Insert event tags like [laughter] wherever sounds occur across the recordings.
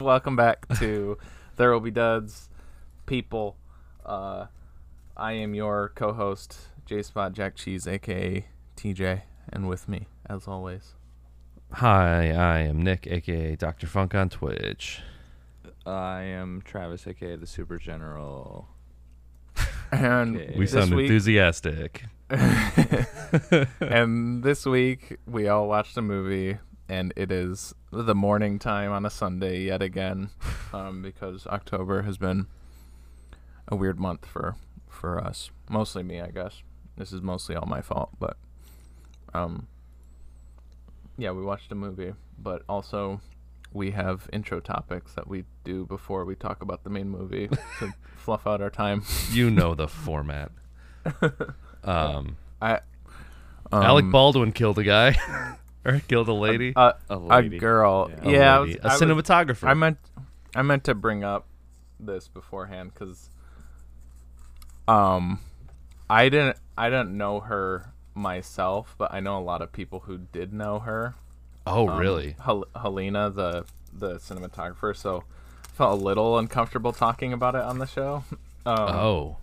Welcome back to [laughs] There Will Be Duds, people. Uh, I am your co-host, J Spot Jack Cheese, aka TJ, and with me, as always, Hi, I am Nick, aka Dr. Funk on Twitch. I am Travis, aka the Super General. [laughs] and Okay. We sound weak, enthusiastic. [laughs] and this week we all watched a movie, and it is the morning time on a Sunday yet again, [laughs] um, because October has been a weird month for for us. Mostly me, I guess. This is mostly all my fault, but um, yeah, we watched a movie, but also we have intro topics that we do before we talk about the main movie [laughs] to fluff out our time. You know the format. [laughs] Um, I Alec um, Baldwin killed a guy, or killed a lady. a, A a lady. girl. Yeah. A Yeah, I lady. was- a I was- cinematographer. I meant I meant to bring up this beforehand because um I didn't I didn't know her myself, but I know a lot of people who did know her. oh, Um, really? Hel- Helena, the the cinematographer. So I felt a little uncomfortable talking about it on the show. Um, oh,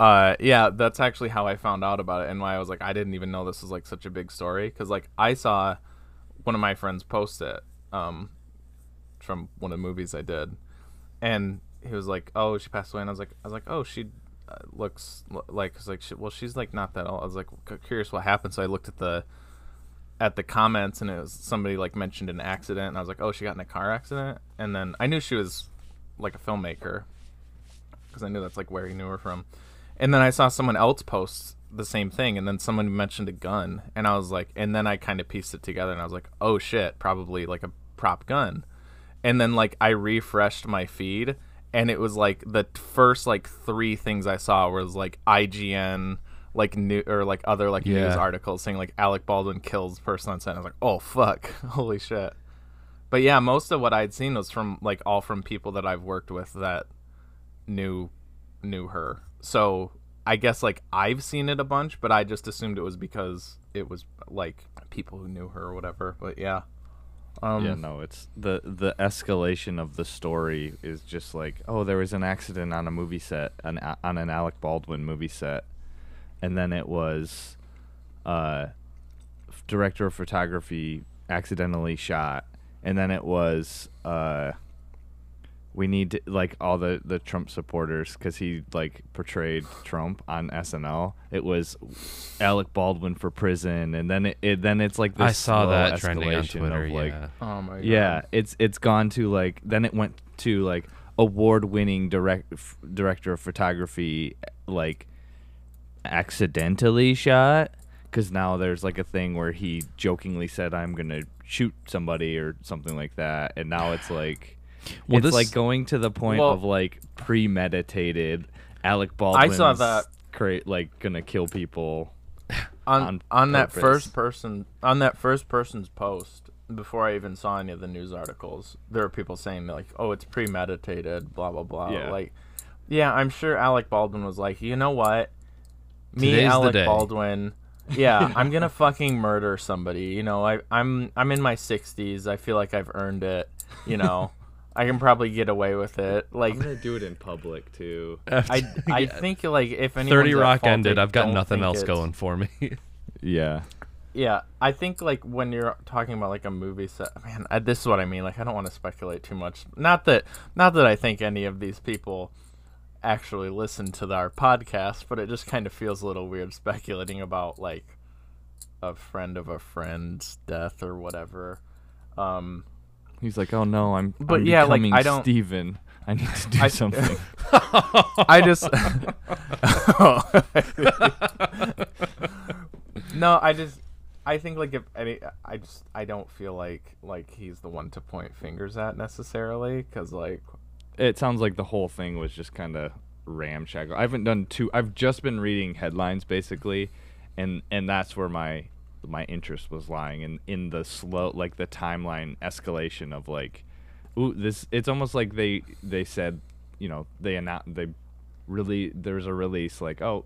uh, yeah, that's actually how I found out about it, and why I was like, I didn't even know this was like such a big story, because like I saw one of my friends post it, um, from one of the movies I did, and he was like, "Oh, she passed away," and I was like, "I was like, oh, she uh, looks like, was like, she, well, she's like not that old." I was like, curious what happened, so I looked at the at the comments, and it was somebody like mentioned an accident, and I was like, "Oh, she got in a car accident," and then I knew she was like a filmmaker, because I knew that's like where he knew her from. And then I saw someone else post the same thing, and then someone mentioned a gun, and I was like, and then I kind of pieced it together, and I was like, oh shit, probably like a prop gun. And then like I refreshed my feed, and it was like the first like three things I saw was like IGN, like new or like other like news articles saying like Alec Baldwin kills person on set. And I was like, oh fuck, [laughs] holy shit. But yeah, most of what I'd seen was from like all from people that I've worked with that knew knew her. So I guess like I've seen it a bunch, but I just assumed it was because it was like people who knew her or whatever. But yeah. Um yeah, no, it's the the escalation of the story is just like, oh, there was an accident on a movie set, an on an Alec Baldwin movie set, and then it was, uh, director of photography accidentally shot, and then it was, uh, we need to, like all the the Trump supporters because he like portrayed Trump on SNL. It was Alec Baldwin for prison, and then it, it then it's like this I saw that trending on escalation Twitter. Of, like, yeah. Oh my god. yeah, it's it's gone to like then it went to like award-winning direct f- director of photography like accidentally shot because now there's like a thing where he jokingly said I'm gonna shoot somebody or something like that, and now it's like Well, it's this- like going to the point Well- of like premeditated Alec Baldwin. I saw that. Cra- like gonna kill people. [sighs] on on on that first person on that first person's post before I even saw any of the news articles, there were people saying like, "Oh, it's premeditated," blah blah blah. Yeah. Like, yeah, I'm sure Alec Baldwin was like, you know what, me, Today's the Alec day." Baldwin. Yeah, I'm gonna fucking murder somebody. You know, I I'm I'm in my 60s. I feel like I've earned it. You know, I can probably get away with it. Like, I'm gonna do it in public too. [laughs] I [laughs] I think like if anyone's Thirty Rock fault, ended. I I've got nothing else it's- going for me. [laughs] Yeah. Yeah, I think like when you're talking about like a movie set, man, I, this is what I mean. Like, I don't want to speculate too much. Not that, not that I think any of these people actually listen to our podcast, but it just kind of feels a little weird speculating about like a friend of a friend's death or whatever. Um, He's like, oh no, I'm. But I'm yeah, like, I don't- Steven. I need to do I- something. [laughs] I just. [laughs] no, I just. I think like if any, I just I don't feel like like he's the one to point fingers at necessarily because like it sounds like the whole thing was just kind of ramshackle. I haven't done two. I've just been reading headlines basically, and and that's where my my interest was lying in in the slow like the timeline escalation of like, ooh this. It's almost like they they said, you know, they announced they really there's a release like oh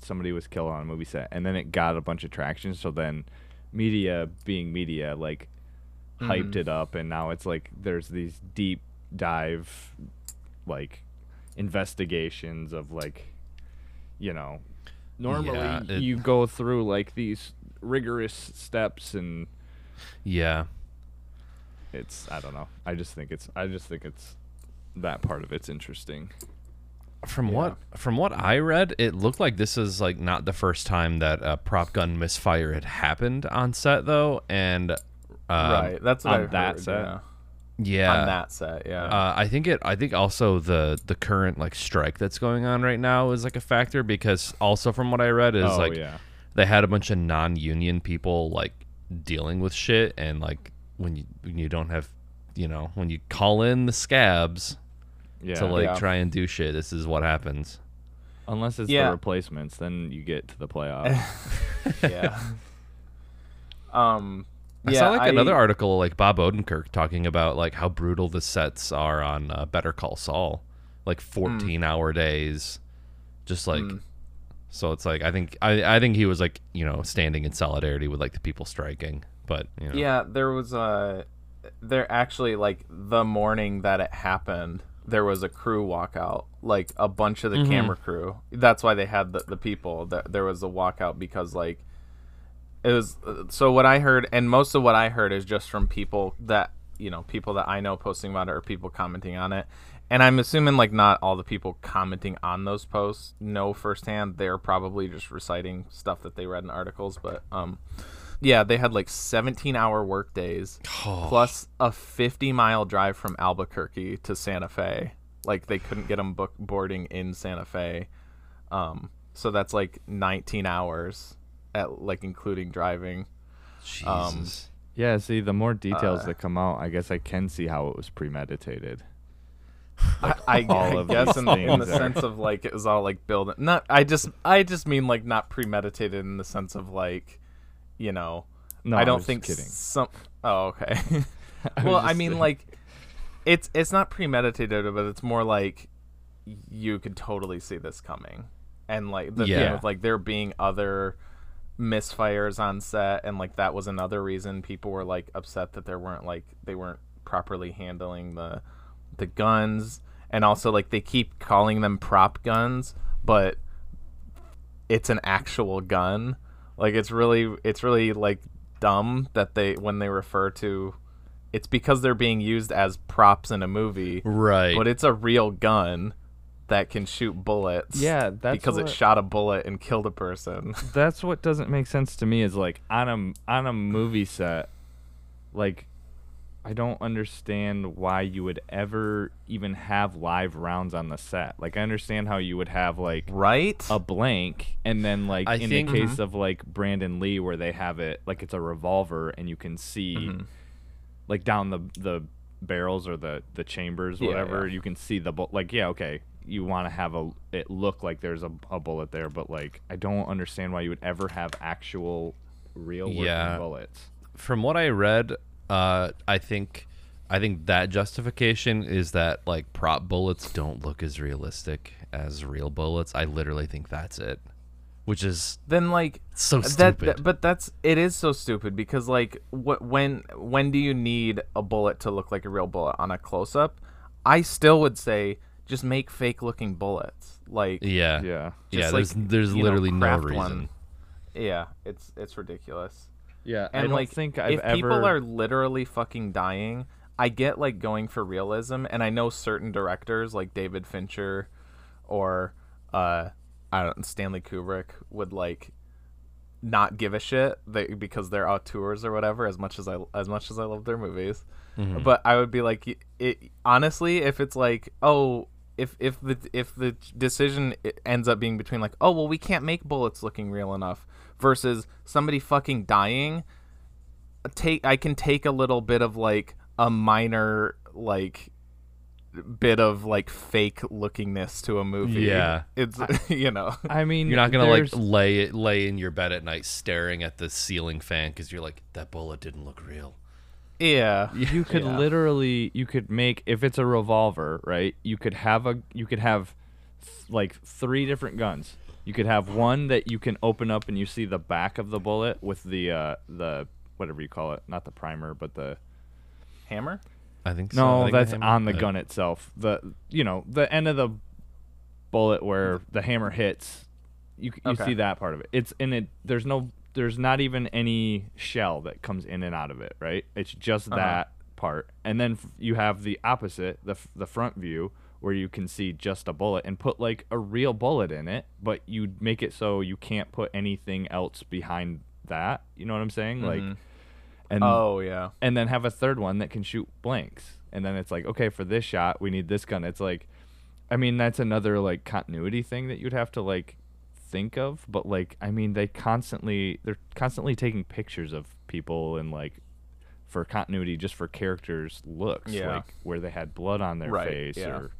somebody was killed on a movie set. And then it got a bunch of traction. So then media being media like hyped mm-hmm. it up. And now it's like there's these deep dive like investigations of like you know normally Yeah, it- you go through like these rigorous steps and Yeah. it's I don't know. I just think it's I just think it's that part of it's interesting. From what from what I read, it looked like this is like not the first time that a prop gun misfire had happened on set though, and um, right. That's what on I that heard, set? Yeah. Yeah, On that set, yeah. Uh, I think it. I think also the the current like strike that's going on right now is like a factor because also from what I read is oh like yeah. they had a bunch of non-union people like dealing with shit and like when you when you don't have you know when you call in the scabs Yeah. to like Yeah. try and do shit this is what happens Unless it's Yeah. the replacements, then you get to the playoffs. [laughs] yeah. [laughs] Um. I yeah, saw like I- another article like Bob Odenkirk talking about like how brutal the sets are on uh, Better Call Saul like 14 hour days just like Mm. so it's like I think I I think he was like you know standing in solidarity with like the people striking but you know Yeah, there was a there actually like the morning that it happened, there was a crew walkout, like a bunch of the Mm-hmm. camera crew. That's why they had the, the people. That there was a walkout because like it was so what I heard and most of what I heard is just from people that you know, people that I know posting about it or people commenting on it. And I'm assuming like not all the people commenting on those posts know firsthand. They're probably just reciting stuff that they read in articles, but um yeah, they had like 17 hour work days Oh. plus a 50 mile drive from Albuquerque to Santa Fe. Like they couldn't get them book boarding in Santa Fe. Um, so that's like 19 hours at like including driving. Um, Jesus yeah, see, the more details Uh, that come out, I guess I can see how it was premeditated. I, I, [laughs] all I of guess in, the- in the are- sense of like it was all like building. Not I just I just mean like not premeditated in the sense of like, you know, No, I I don't was think kidding. some. Oh okay. [laughs] I [laughs] well, was I mean saying. like, it's it's not premeditated, but it's more like you could totally see this coming, and like the thing Yeah. with like there being other misfires on set, and like that was another reason people were like upset that there weren't like they weren't properly handling the the guns, and also like they keep calling them prop guns, but it's an actual gun. Like it's really it's really like dumb that they when they refer to it's because they're being used as props in a movie, right. but it's a real gun that can shoot bullets. Yeah, that's because it shot a bullet and killed a person. [laughs] that's what doesn't make sense to me is like on a on a movie set like I don't understand why you would ever even have live rounds on the set. Like I understand how you would have like right? a blank and then like I in think- the case of like Brandon Lee where they have it like it's a revolver and you can see Mm-hmm. like down the the barrels or the the chambers Yeah, whatever yeah. you can see the bu- like yeah okay you want to have a it look like there's a, a bullet there but like I don't understand why you would ever have actual real working Yeah. bullets. from what I read, uh, I think I think that justification is that like prop bullets don't look as realistic as real bullets. I literally think that's it, which is then like so that, stupid. that- but that's it is so stupid because like what when when do you need a bullet to look like a real bullet on a close up? I still would say just make fake looking bullets. Like yeah, Yeah. yeah. just, There's like, there's you know, literally no reason. one. Yeah, it's it's ridiculous. Yeah, And I don't like, think I've if ever people are literally fucking dying, I get like going for realism, and I know certain directors like David Fincher, or uh, I don't Stanley Kubrick would like not give a shit they, because they're auteurs or whatever. As much as I as much as I love their movies, Mm-hmm. but I would be like, it honestly, if it's like, oh. If, if the if the decision ends up being between like oh well we can't make bullets looking real enough versus somebody fucking dying uh, take I can take a little bit of like a minor like bit of like fake lookingness to a movie. Yeah. It's [laughs] you know. I mean You're not gonna like lay lay in your bed at night staring at the ceiling fan because you're like that bullet didn't look real. Yeah. [laughs] you could Yeah. literally you could make if it's a revolver right you could have a you could have th- like three different guns you could have one that you can open up and you see the back of the bullet with the uh the whatever you call it not the primer but the hammer. I think so. No, think that's hammer- on the uh, gun itself. The you know the end of the bullet where the hammer hits. You you Okay. see that part of it. It's in it. There's no. There's not even any shell that comes in and out of it. Right. It's just Uh-huh. that part, and then f- you have the opposite, the f- the front view where you can see just a bullet and put like a real bullet in it, but you make it so you can't put anything else behind that. You know what I'm saying? Like, Mhm. and Oh yeah. and then have a third one that can shoot blanks. And then it's like, okay, for this shot, we need this gun. It's like, I mean, that's another like continuity thing that you'd have to like think of. But like, I mean, they constantly they're constantly taking pictures of people and like for continuity, just for characters' looks, Yeah. like where they had blood on their Right, face yeah. or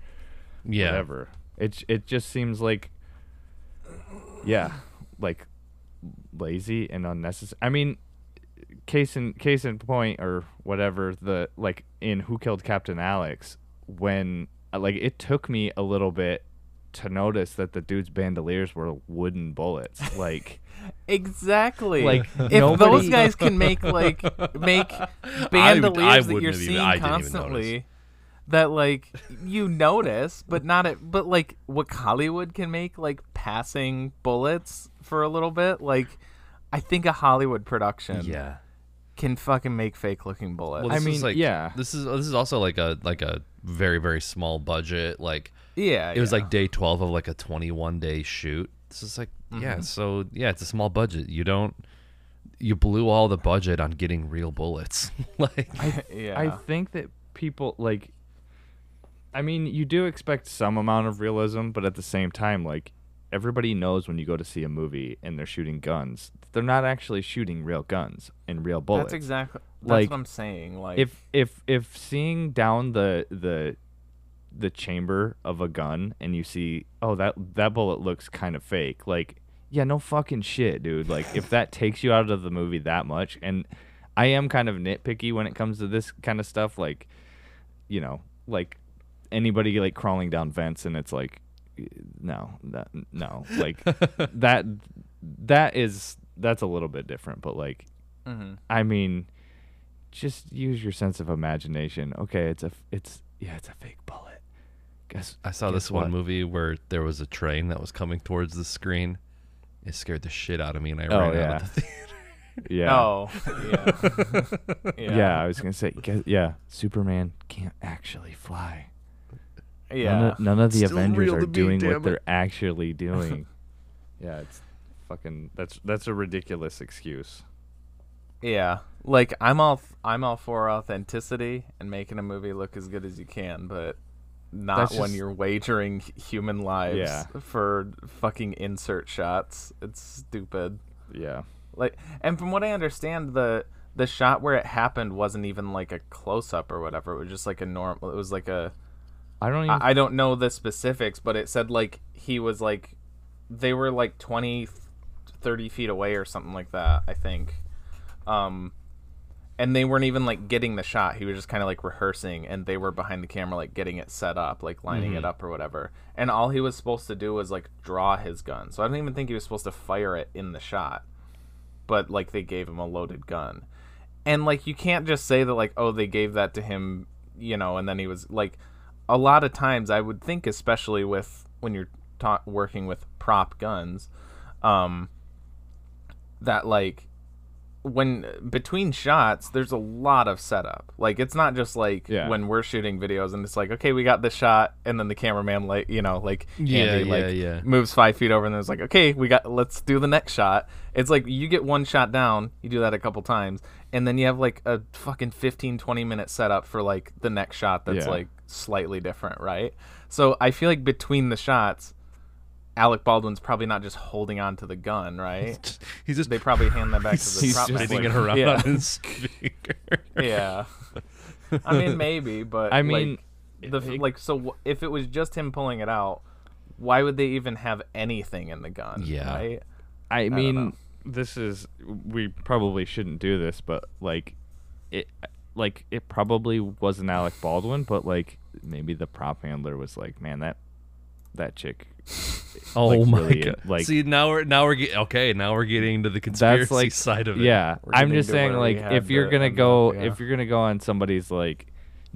Yeah. whatever. It it just seems like, yeah, like lazy and unnecessary. I mean, case in case in point or whatever. The like in Who Killed Captain Alex when like it took me a little bit to notice that the dude's bandoliers were wooden bullets. [laughs] Like Exactly. Like, if [laughs] nobody- those guys can make like make [laughs] bandoliers that wouldn't you're seeing even constantly, that like you notice, but not at but like what Hollywood can make like passing bullets for a little bit, like I think a Hollywood production Yeah. can fucking make fake looking bullets. Well, I mean, like, yeah. This is this is also like a like a very very small budget. Like yeah, it was like day twelve of like a twenty one day shoot. This is like Mm-hmm. yeah. So yeah, it's a small budget. You don't you blew all the budget on getting real bullets. [laughs] like [laughs] yeah. I think that people like I mean, you do expect some amount of realism, but at the same time like everybody knows when you go to see a movie and they're shooting guns, they're not actually shooting real guns and real bullets. that's exactly that's Like, what I'm saying. Like if if if seeing down the the the chamber of a gun and you see oh that that bullet looks kind of fake like yeah no fucking shit dude like if that takes you out of the movie that much and i am kind of nitpicky when it comes to this kind of stuff like you know like anybody like crawling down vents and it's like no that no like [laughs] that that is that's a little bit different but like mhm. I mean, just use your sense of imagination. Okay, it's a, it's yeah, it's a fake bullet. Guess I saw guess this one what? movie where there was a train that was coming towards the screen. It scared the shit out of me, and I Oh, ran yeah. out of the [laughs] theater. Yeah. Oh, [laughs] yeah. yeah. I was gonna say, guess, yeah, Superman can't actually fly. Yeah. None of, none of the Still Avengers are doing what it. they're [laughs] actually doing. yeah, it's fucking. That's that's a ridiculous excuse. Yeah, like I'm all I'm all for authenticity and making a movie look as good as you can, but not That's when just- you're wagering human lives Yeah. for fucking insert shots. It's stupid. Yeah. Like, and from what I understand, the the shot where it happened wasn't even like a close up or whatever. It was just like a normal. It was like a. I don't even. I, I don't know the specifics, but it said like he was like, they were like 20, 30 feet away or something like that. I think. Um, and they weren't even like getting the shot. He was just kind of like rehearsing, and they were behind the camera, like getting it set up, like lining it up or whatever. And all he was supposed to do was like draw his gun. So I don't even think he was supposed to fire it in the shot. But like they gave him a loaded gun, and like you can't just say that like oh they gave that to him, you know, and then he was like, a lot of times I would think, especially with when you're ta- working with prop guns, um, that like when between shots there's a lot of setup like it's not just like Yeah. when we're shooting videos and it's like okay we got the shot and then the cameraman like you know like Yeah, Andy, yeah, like yeah. moves five feet over and then it's like okay we got let's do the next shot it's like you get one shot down you do that a couple times and then you have like a fucking 15 20 minute setup for like the next shot that's Yeah. like slightly different right so i feel like between the shots alec baldwin's probably not just holding on to the gun right [laughs] He's just they probably hand that back to [laughs] the He's prop just man. spinning it Like, around yeah. on his finger. yeah. I mean, maybe, but I like, mean, the it- like so if it was just him pulling it out, why would they even have anything in the gun? Yeah. Right. I know. mean, this is we probably shouldn't do this, but like it like it probably wasn't Alec Baldwin, but like maybe the prop handler was like, "Man, that that chick Oh like, my really, god! like- See, now we're now we're getting okay. Now we're getting into the conspiracy That's like side of it. Yeah, I'm just saying like if you're to gonna go up, yeah. if you're gonna go on somebody's like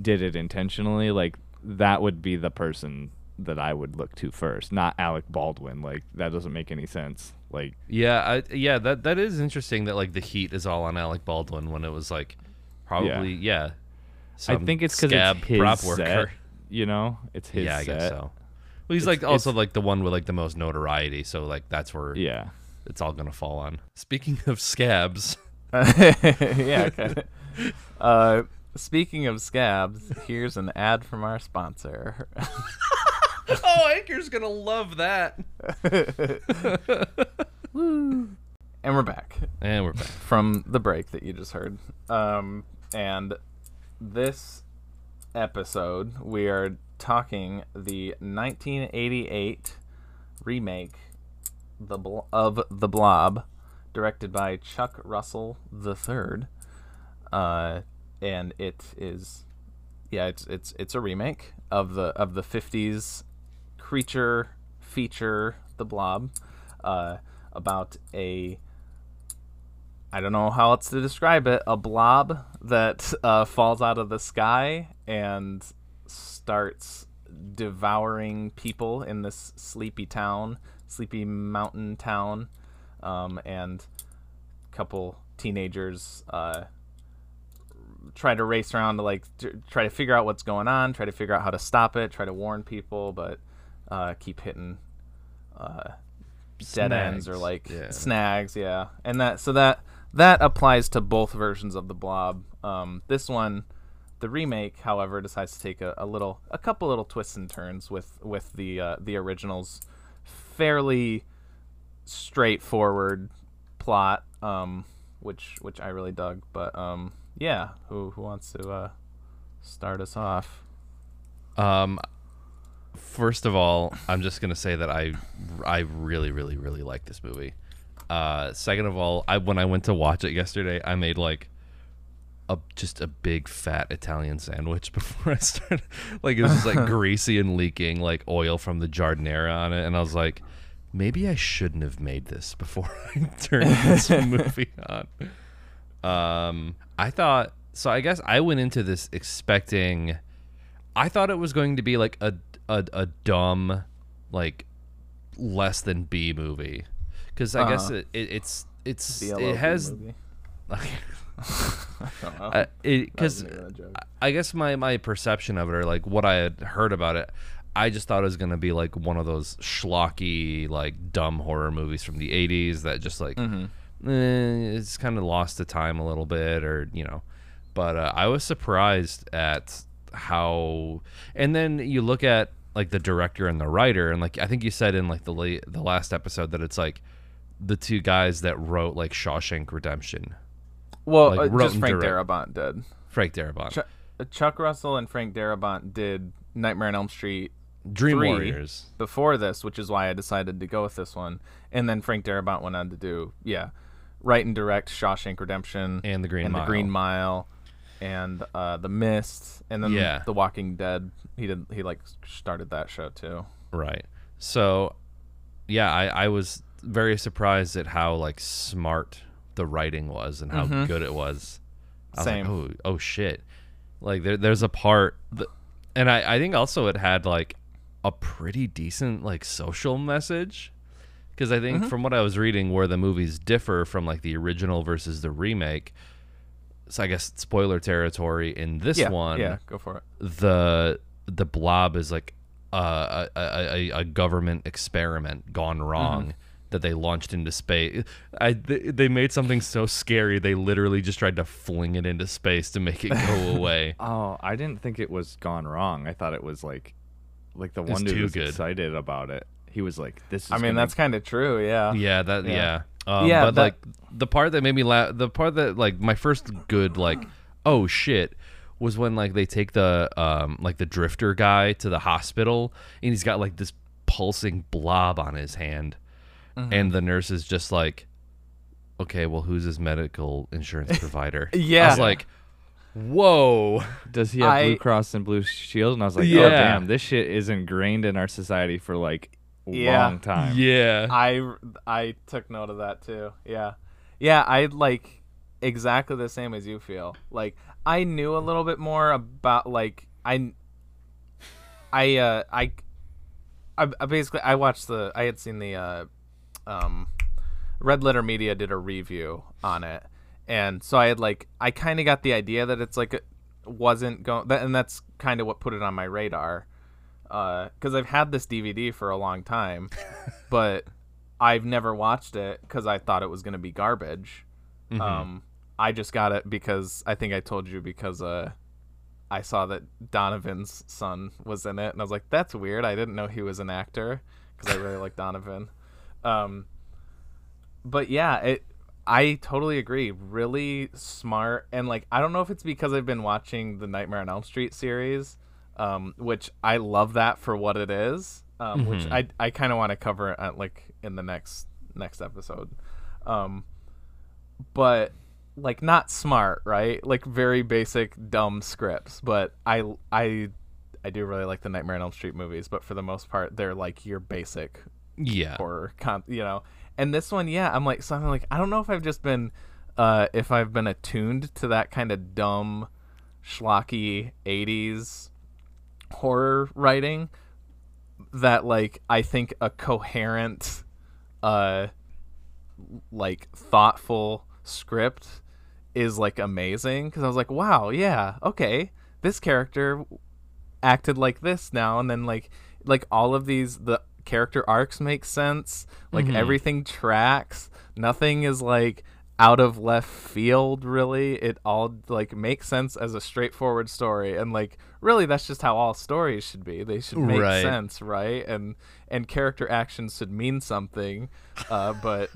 did it intentionally, like that would be the person that I would look to first, not Alec Baldwin. Like that doesn't make any sense. Like Yeah, I, yeah, that that is interesting that like the heat is all on Alec Baldwin when it was like probably yeah. I think it's because scab it's his prop set. worker. You know, it's his yeah, I set. guess so. Well, he's like also like the one with like the most notoriety, so like that's where Yeah. it's all gonna fall on. Speaking of scabs, [laughs] yeah. Kinda. [laughs] Uh, speaking of scabs, here's an ad from our sponsor. [laughs] oh, Anchor's gonna love that. and we're back And we're back. from the break that you just heard. Um, and this episode, we are talking the 1988 remake the of The Blob, directed by Chuck Russell III. Uh, and it is, yeah, it's it's it's a remake of the of the 50s creature feature, The Blob, uh, about a I don't know how else to describe it. A blob that uh, falls out of the sky and starts devouring people in this sleepy town, sleepy mountain town, um, and a couple teenagers uh, try to race around to like t- try to figure out what's going on, try to figure out how to stop it, try to warn people, but uh, keep hitting uh, dead ends or like yeah. snags yeah. And that so that that applies to both versions of the blob. Um, this one the remake however decides to take a, a little a couple little twists and turns with with the uh, the original's fairly straightforward plot um, which which i really dug but um, yeah who who wants to uh, start us off Um, first of all, I'm just gonna say that I I really really really like this movie. Uh, second of all, I when I went to watch it yesterday, I made like a just a big fat Italian sandwich [laughs] before I started. like it was just like [laughs] greasy and leaking like oil from the giardiniera on it, and I was like, maybe I shouldn't have made this before [laughs] I turned this movie on. Um, I thought so. I guess I went into this expecting. I thought it was going to be like a a, a dumb, like less than B movie, because I guess Uh-huh. it, it it's it's it has uh, because Not even. I guess my my perception of it or like what I had heard about it, I just thought it was gonna be like one of those schlocky like dumb horror movies from the '80s that just like Mm-hmm. eh, it's kind of lost to time a little bit or you know, but uh, I was surprised at how and then you look at like the director and the writer and like I think you said in like the late, the last episode that it's like the two guys that wrote like Shawshank Redemption, Well, like, uh, just Frank direct- Darabont did. Frank Darabont, Chuck, uh, Chuck Russell and Frank Darabont did Nightmare on Elm Street Dream three Warriors. before this, which is why I decided to go with this one. And then Frank Darabont went on to do, yeah, write and direct Shawshank Redemption And The Green and Mile. The Green Mile, and uh, The Mist, and then Yeah. The Walking Dead. He did. He like started that show too. Right. So, yeah, I, I was very surprised at how like smart the writing was and how Mhm. good it was. I was Same. like, oh, oh shit! Like there, there's a part, that, and I, I think also it had like a pretty decent like social message, because I Mm-hmm. think from what I was reading, where the movies differ from like the original versus the remake. So I guess spoiler territory in this yeah, one yeah, go for it. the the blob is like uh, a, a, a, a government experiment gone wrong that they launched into space. I they, they made something so scary they literally just tried to fling it into space to make it go [laughs] away. Oh, I didn't think it was gone wrong. I thought it was like, like the one dude too was good. excited about it. He was like, "This is." I mean, gonna that's kind of true. Yeah. yeah, that yeah. Yeah. Um, Yeah, but that- like the part that made me laugh, the part that like my first good like oh shit was when like they take the um like the drifter guy to the hospital and he's got like this pulsing blob on his hand Mm-hmm. and the nurse is just like okay well who's his medical insurance [laughs] provider yeah. i Yeah. was like whoa Does he have I- Blue Cross and Blue Shield? And I was like, Yeah. oh damn, this shit is ingrained in our society for like Yeah. long time. Yeah. I I took note of that too. Yeah, yeah. I like exactly the same as you feel. Like I knew a little bit more about like I I uh I I, I basically I watched the I had seen the uh um Red Letter Media did a review on it, and so I had like I kind of got the idea that it's like it wasn't going, that, and that's kind of what put it on my radar, because I've had this DVD for a long time, [laughs] but I've never watched it because I thought it was gonna be garbage. Um, I just got it because I think I told you because uh. I saw that Donovan's son was in it, and I was like, "That's weird. I didn't know he was an actor because I really like Donovan." Um, but yeah, it. I totally agree. Really smart, and like I don't know if it's because I've been watching the Nightmare on Elm Street series, um, which I love that for what it is. Um, Which I I kind of want to cover uh, like in the next next episode. Um, but like not smart, right? Like very basic dumb scripts, but I I I do really like the Nightmare on Elm Street movies, but for the most part they're like your basic Yeah. con- you know. And this one, yeah, I'm like so I'm like I don't know if I've just been uh if I've been attuned to that kind of dumb schlocky 80s horror writing that like I think a coherent uh like thoughtful script is like amazing because I was like, wow, yeah, okay, this character acted like this now, and then like like all of these the character arcs make sense, like everything tracks, nothing is like out of left field really. It all like makes sense as a straightforward story. And like really that's just how all stories should be. They should make Right. sense right? And and character actions should mean something uh, but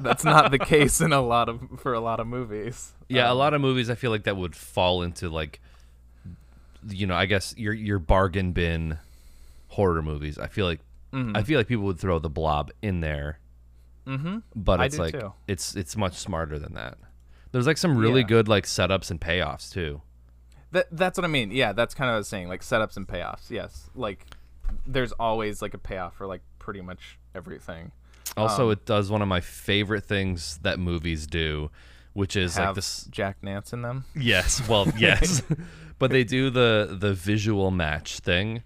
that's not the [laughs] case in a lot of for a lot of movies. Yeah, Um, a lot of movies I feel like that would fall into like you know, I guess your your bargain bin horror movies. I feel like Mm-hmm. I feel like people would throw the blob in there. mm-hmm. But it's like too. it's it's much smarter than that. There's like some really Yeah. good like setups and payoffs too. That that's what I mean. Yeah, that's kind of what I was saying. Like setups and payoffs. Yes, like there's always like a payoff for like pretty much everything. Also, Um, it does one of my favorite things that movies do, which is like this Jack Nance in them. Yes, well, yes. [laughs] [laughs] but they do the the visual match thing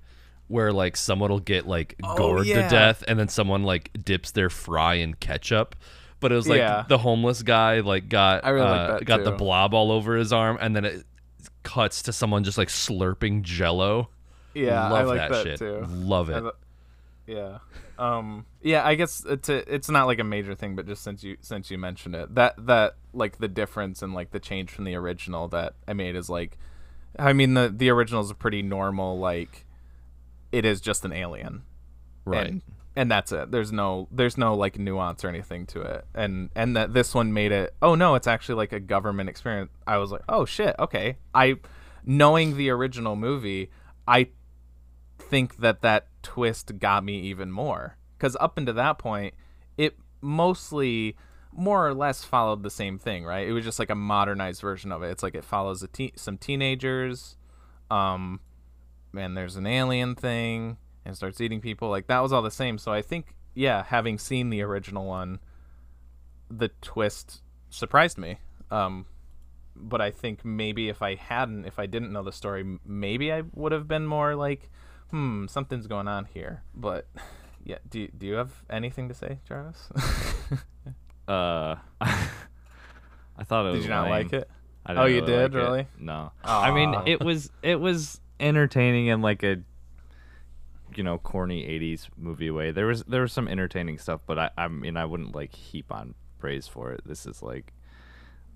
where like someone will get like Oh, gored yeah. to death and then someone like dips their fry in ketchup. But it was like Yeah. the homeless guy like got I really like uh, that, got the blob all over his arm and then it cuts to someone just like slurping jello. Yeah, Love I like that, that, shit. too. Love it. yeah. Um. Yeah. I guess it's a, it's not like a major thing, but just since you since you mentioned it, that that like the difference and like the change from the original that I made is like, I mean the the original is a pretty normal like, it is just an alien, right. and, and that's it. There's no there's no like nuance or anything to it, and and that this one made it. Oh no, it's actually like a government experience. I was like, oh shit, okay. I knowing the original movie, I think that that twist got me even more because up until that point it mostly more or less followed the same thing right it was just like a modernized version of it it's like it follows a te- some teenagers um and there's an alien thing and starts eating people like that was all the same so i think yeah having seen the original one the twist surprised me um but i think maybe if i hadn't if i didn't know the story maybe i would have been more like hmm something's going on here but [laughs] yeah do, you- do you have anything to say travis [laughs] Uh, [laughs] I thought it was. did you not lame. like it Oh, you really did? like it. Really? No. I mean, it was it was entertaining in like a you know corny '80s movie way. There was there was some entertaining stuff, but I I mean I wouldn't like heap on praise for it. This is like,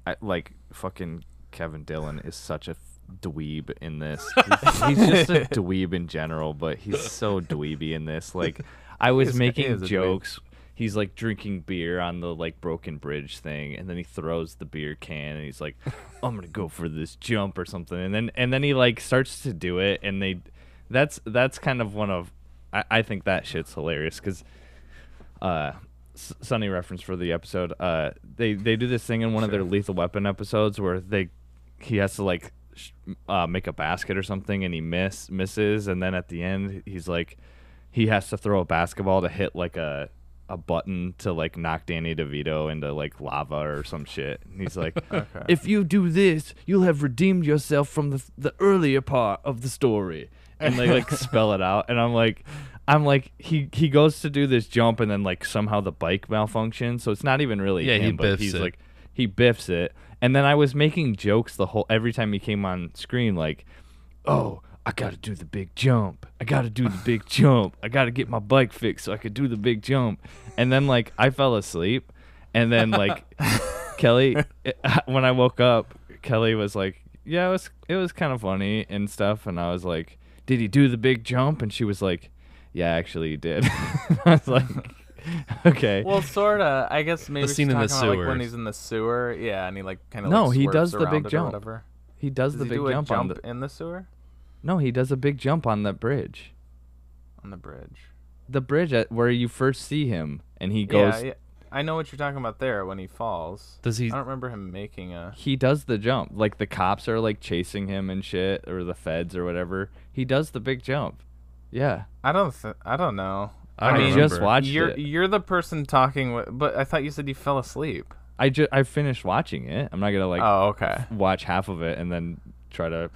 I like fucking Kevin Dillon is such a dweeb in this. [laughs] He's, he's just a dweeb in general, but he's so dweeby in this. Like I was making jokes he's like drinking beer on the like broken bridge thing and then he throws the beer can and he's like [laughs] i'm gonna go for this jump or something and then and then he like starts to do it and they that's that's kind of one of i, I think that shit's hilarious because uh Sunny reference for the episode. Uh, they they do this thing in one of their Lethal Weapon episodes where they he has to like sh- uh, make a basket or something and he miss misses and then at the end he's like he has to throw a basketball to hit like a a button to like knock Danny DeVito into like lava or some shit. And he's like, [laughs] Okay. if you do this, you'll have redeemed yourself from the the earlier part of the story. And they like [laughs] spell it out, and I'm like, I'm like, he he goes to do this jump, and then like somehow the bike malfunctions, so it's not even really Yeah, he him, but he's it. like, he biffs it, and then I was making jokes the whole every time he came on screen, like, oh. I gotta do the big jump. I gotta do the big [laughs] jump. I gotta get my bike fixed so I could do the big jump. And then like I fell asleep, and then like [laughs] Kelly, [laughs] when I woke up, Kelly was like, "Yeah, it was it was kind of funny and stuff." And I was like, "Did he do the big jump?" And she was like, "Yeah, actually, he did." I was like, "Okay." Well, sorta. I guess maybe she's scene in the talking about, like when he's in the sewer. Yeah, and he like kind of No, like, he does the big jump. Whatever. he does, Does the he big do a jump, jump on the. in the sewer No, he does a big jump on the bridge. on the bridge? The bridge at where you first see him, and he goes. yeah, yeah, I know what you're talking about there when he falls. Does he? I don't remember him making a. He does the jump. Like the cops are like chasing him and shit, or the feds or whatever. He does the big jump. Yeah. I don't. Th- I don't know. I I, don't just watched You're it. you're the person talking, with, but I thought you said you fell asleep. I just I finished watching it. I'm not gonna like oh, okay. watch half of it and then try to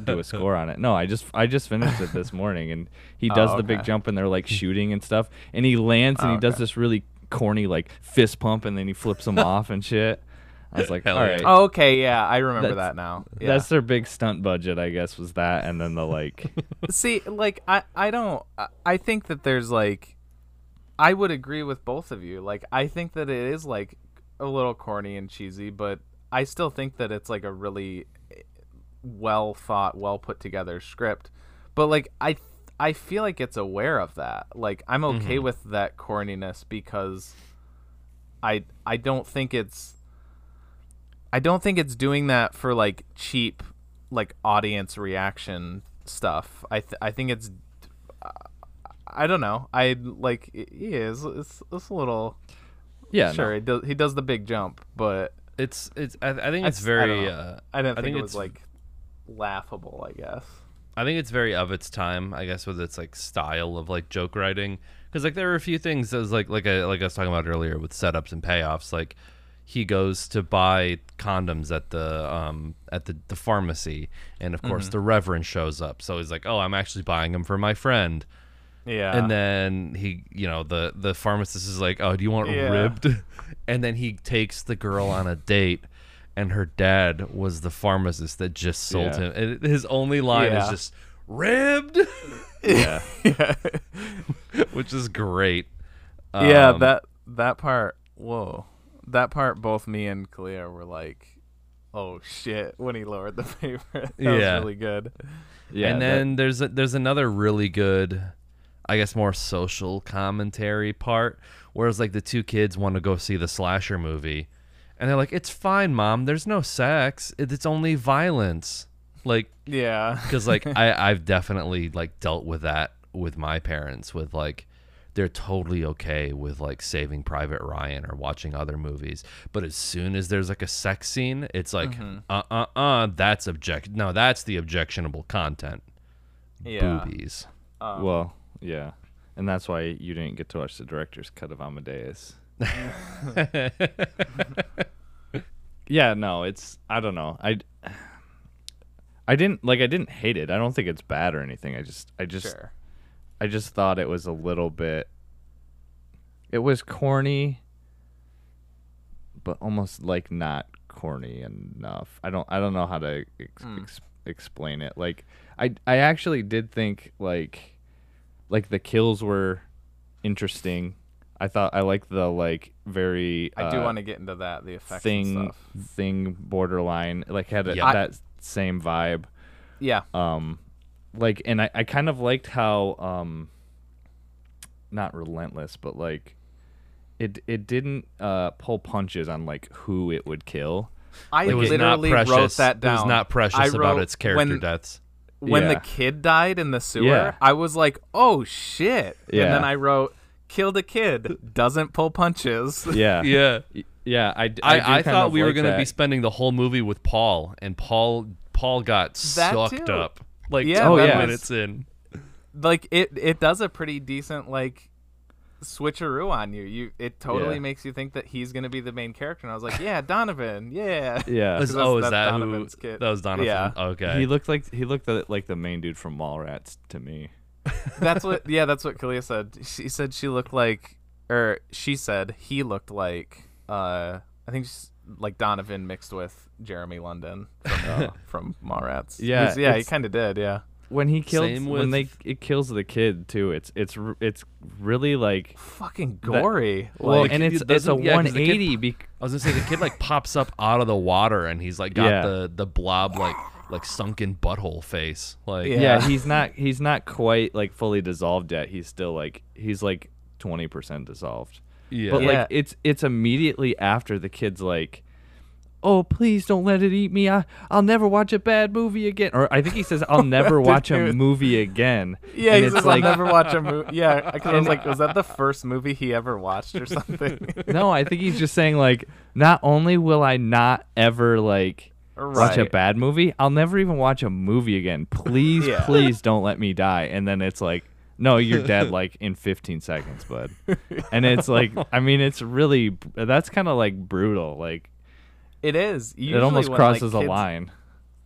[laughs] do a score on it. No, I just I just finished it this morning and he [laughs] Oh, does the big jump and they're like shooting and stuff and he lands and Oh, he does this really corny like fist pump and then he flips him off and shit. I was like, [laughs] Hell all yeah. right. Oh, okay. Yeah, I remember That's- that now. Yeah. That's their big stunt budget, I guess, was that and then the like See, like I, I don't. I- I think that there's like, I would agree with both of you. Like, I think that it is like a little corny and cheesy, but I still think that it's like a really well thought, well put together script. But like, I, I feel like it's aware of that. Like, I'm okay with that corniness because I, I don't think it's. I don't think it's doing that for like cheap, like audience reaction stuff. I th- I think it's. I don't know. I like. He is. It's, it's a little. Yeah, sure. no. He does. He does the big jump, but It's it's. I, I think it's I don't very. know. uh, I didn't I think, think it was it's- like laughable. I guess. I think it's very of its time, I guess, with its like style of like joke writing. Because like there are a few things that was like like I like I was talking about earlier with setups and payoffs. Like he goes to buy condoms at the um at the, the pharmacy, and of course the Reverend shows up. So he's like, "Oh, I'm actually buying them for my friend." Yeah. And then he, you know, the the pharmacist is like, "Oh, do you want Yeah. ribbed?" [laughs] And then he takes the girl on a date, and her dad was the pharmacist that just sold Yeah. him. And his only line is just ribbed, [laughs] yeah. yeah. [laughs] which is great. yeah. Um, That that part. Whoa. That part. Both me and Kalia were like, "Oh shit!" When he lowered the [laughs] paper. that Yeah. was really good. Yeah. and that- then there's a, there's another really good, I guess, more social commentary part, whereas like the two kids want to go see the slasher movie, and they're like, "It's fine, mom. There's no sex. It's only violence." Like Yeah. [laughs] because like I I've definitely like dealt with that with my parents with like they're totally okay with like Saving Private Ryan or watching other movies, but as soon as there's like a sex scene, it's like uh uh uh that's object no that's the objectionable content Yeah. boobies. Um, well, yeah. And that's why you didn't get to watch the director's cut of Amadeus. [laughs] yeah, no, it's I don't know. I I didn't like I didn't hate it. I don't think it's bad or anything. I just I just Sure. I just thought it was a little bit it was corny but almost like not corny enough. I don't I don't know how to ex- Hmm. ex- explain it. Like I I actually did think like like the kills were interesting. I thought I liked the like very I do uh, want to get into that. The effects and thing stuff. thing borderline like had a, Yeah. that same vibe Yeah. um like and I, I kind of liked how um not relentless but like it it didn't uh pull punches on like who it would kill I It was not literally precious. wrote that down. It was not precious I about its character when, deaths. When the kid died in the sewer, Yeah. I was like, "Oh shit!" Yeah. And then I wrote, "Killed a kid, doesn't pull punches." [laughs] yeah Yeah. Yeah i d- I, I, do I, kind thought of we were like gonna that. be spending the whole movie with Paul, and Paul Paul got That sucked too. up like Yeah, Oh, ten yeah. minutes in. like it it does a pretty decent like switcheroo on you. You it totally Yeah. makes you think that he's gonna be the main character. And I was like, yeah, Donovan, yeah. Yeah. Is- Because oh, is that Donovan's who? kid. That was Donovan. Yeah. Okay. He looked like he looked like the main dude from Mallrats to me. That's what. Yeah, that's what Kalia said. She said she looked like, or she said he looked like. uh I think she's like Donovan mixed with Jeremy London from, uh, [laughs] from Mallrats. Yeah, He's- yeah, he kind of did. Yeah, When he kills Same when they with- it kills the kid too. It's it's r- it's really like fucking gory. well, Like, and it it's it's a doesn't- yeah, 'cause the kid- 180 bec- I was gonna say the kid like pops up out of the water and he's like got Yeah. the the blob like like sunken butthole face. Like Yeah. yeah. he's not he's not quite like fully dissolved yet. He's still like he's like 20% dissolved. yeah. But Yeah. like it's it's immediately after the kid's like, "Oh, please don't let it eat me. I I'll never watch a bad movie again." Or I think he says, "I'll [laughs] never watch a movie again." Yeah, and he it's says like I'll never watch a movie. [laughs] Yeah, because I was like, was that the first movie he ever watched or something? [laughs] no, I think he's just saying like, not only will I not ever like watch a bad movie, I'll never even watch a movie again. Please, Yeah. please don't let me die. And then it's like, no, you're dead like in 15 seconds, bud. And it's like, I mean, it's really that's kind of like brutal. Like It is. Usually it almost when, like, crosses a line.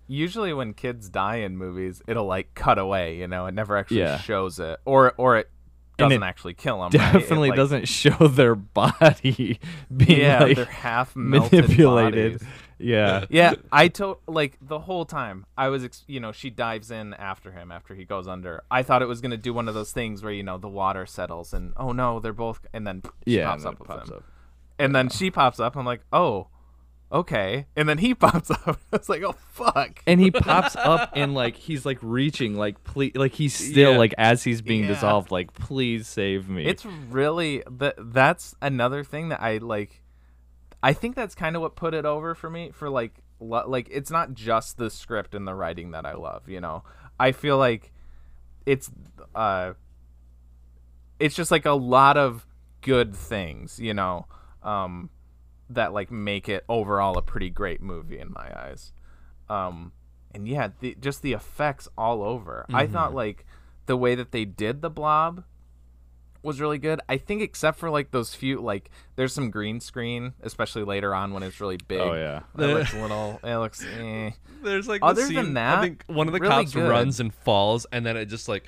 Usually, when kids die in movies, it'll like cut away. You know, it never actually Yeah. shows it, or or it doesn't it actually kill them. Definitely doesn't show their body [laughs] being Yeah, like they're half melted manipulated. bodies. Yeah. Yeah, I told like the whole time I was, ex- you know, she dives in after him after he goes under. I thought it was gonna do one of those things where you know the water settles and oh no, they're both, and then she Yeah, pops and up then with pops him, up. and then she pops up. I'm like, oh, okay, and then he [laughs] pops up. It's like, oh fuck. and he pops [laughs] up and like he's like reaching like please like he's still Yeah. like as he's being Yeah. dissolved like please save me It's really that. That's another thing that I like. I think that's kind of what put it over for me. For like, lo- like it's not just the script and the writing that I love. You know, I feel like it's uh, it's just like a lot of good things. You know, um, that like make it overall a pretty great movie in my eyes. Um, and yeah, the, just the effects all over. I thought like the way that they did the blob was really good. I think except for like those few like there's some green screen, especially later on when it's really big. oh yeah It looks a little it looks eh. [laughs] There's like Other the than that, I think one of the really cops good. runs and falls, and then it just like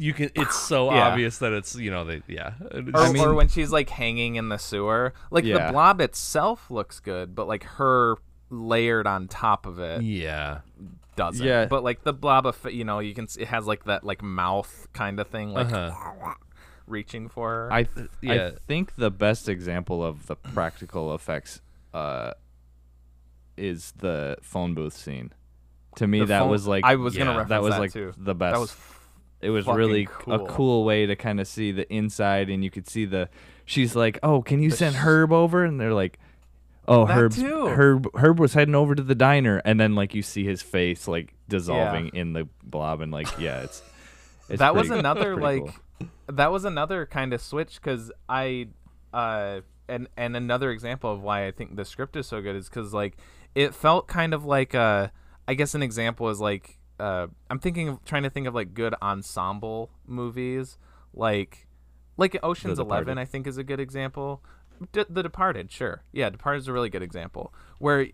you can. It's so [sighs] Yeah. obvious that it's you know they yeah. It's Or, just- or when she's like hanging in the sewer. Like Yeah. the blob itself looks good, but like her layered on top of it yeah, doesn't. Yeah. But like the blob of you know, you can s- it has like that like mouth kind of thing like uh-huh. [laughs] reaching for her. I th- Yeah. I think the best example of the practical effects uh is the phone booth scene to me The that phone- was like I was gonna yeah, reference that was that like too. the best That was it was fucking really cool. a cool way to kind of see the inside and you could see the she's like oh can you The send sh- herb over and they're like oh That herb too. herb herb was heading over to the diner and then like you see his face like dissolving in the blob and like yeah it's, [laughs] it's that was another like cool. that was another kind of switch because i uh and and another example of why i think the script is so good is because like it felt kind of like uh i guess an example is like uh i'm thinking of trying to think of like good ensemble movies like like oceans 11 i think is a good example D- the departed sure yeah departed is a really good example where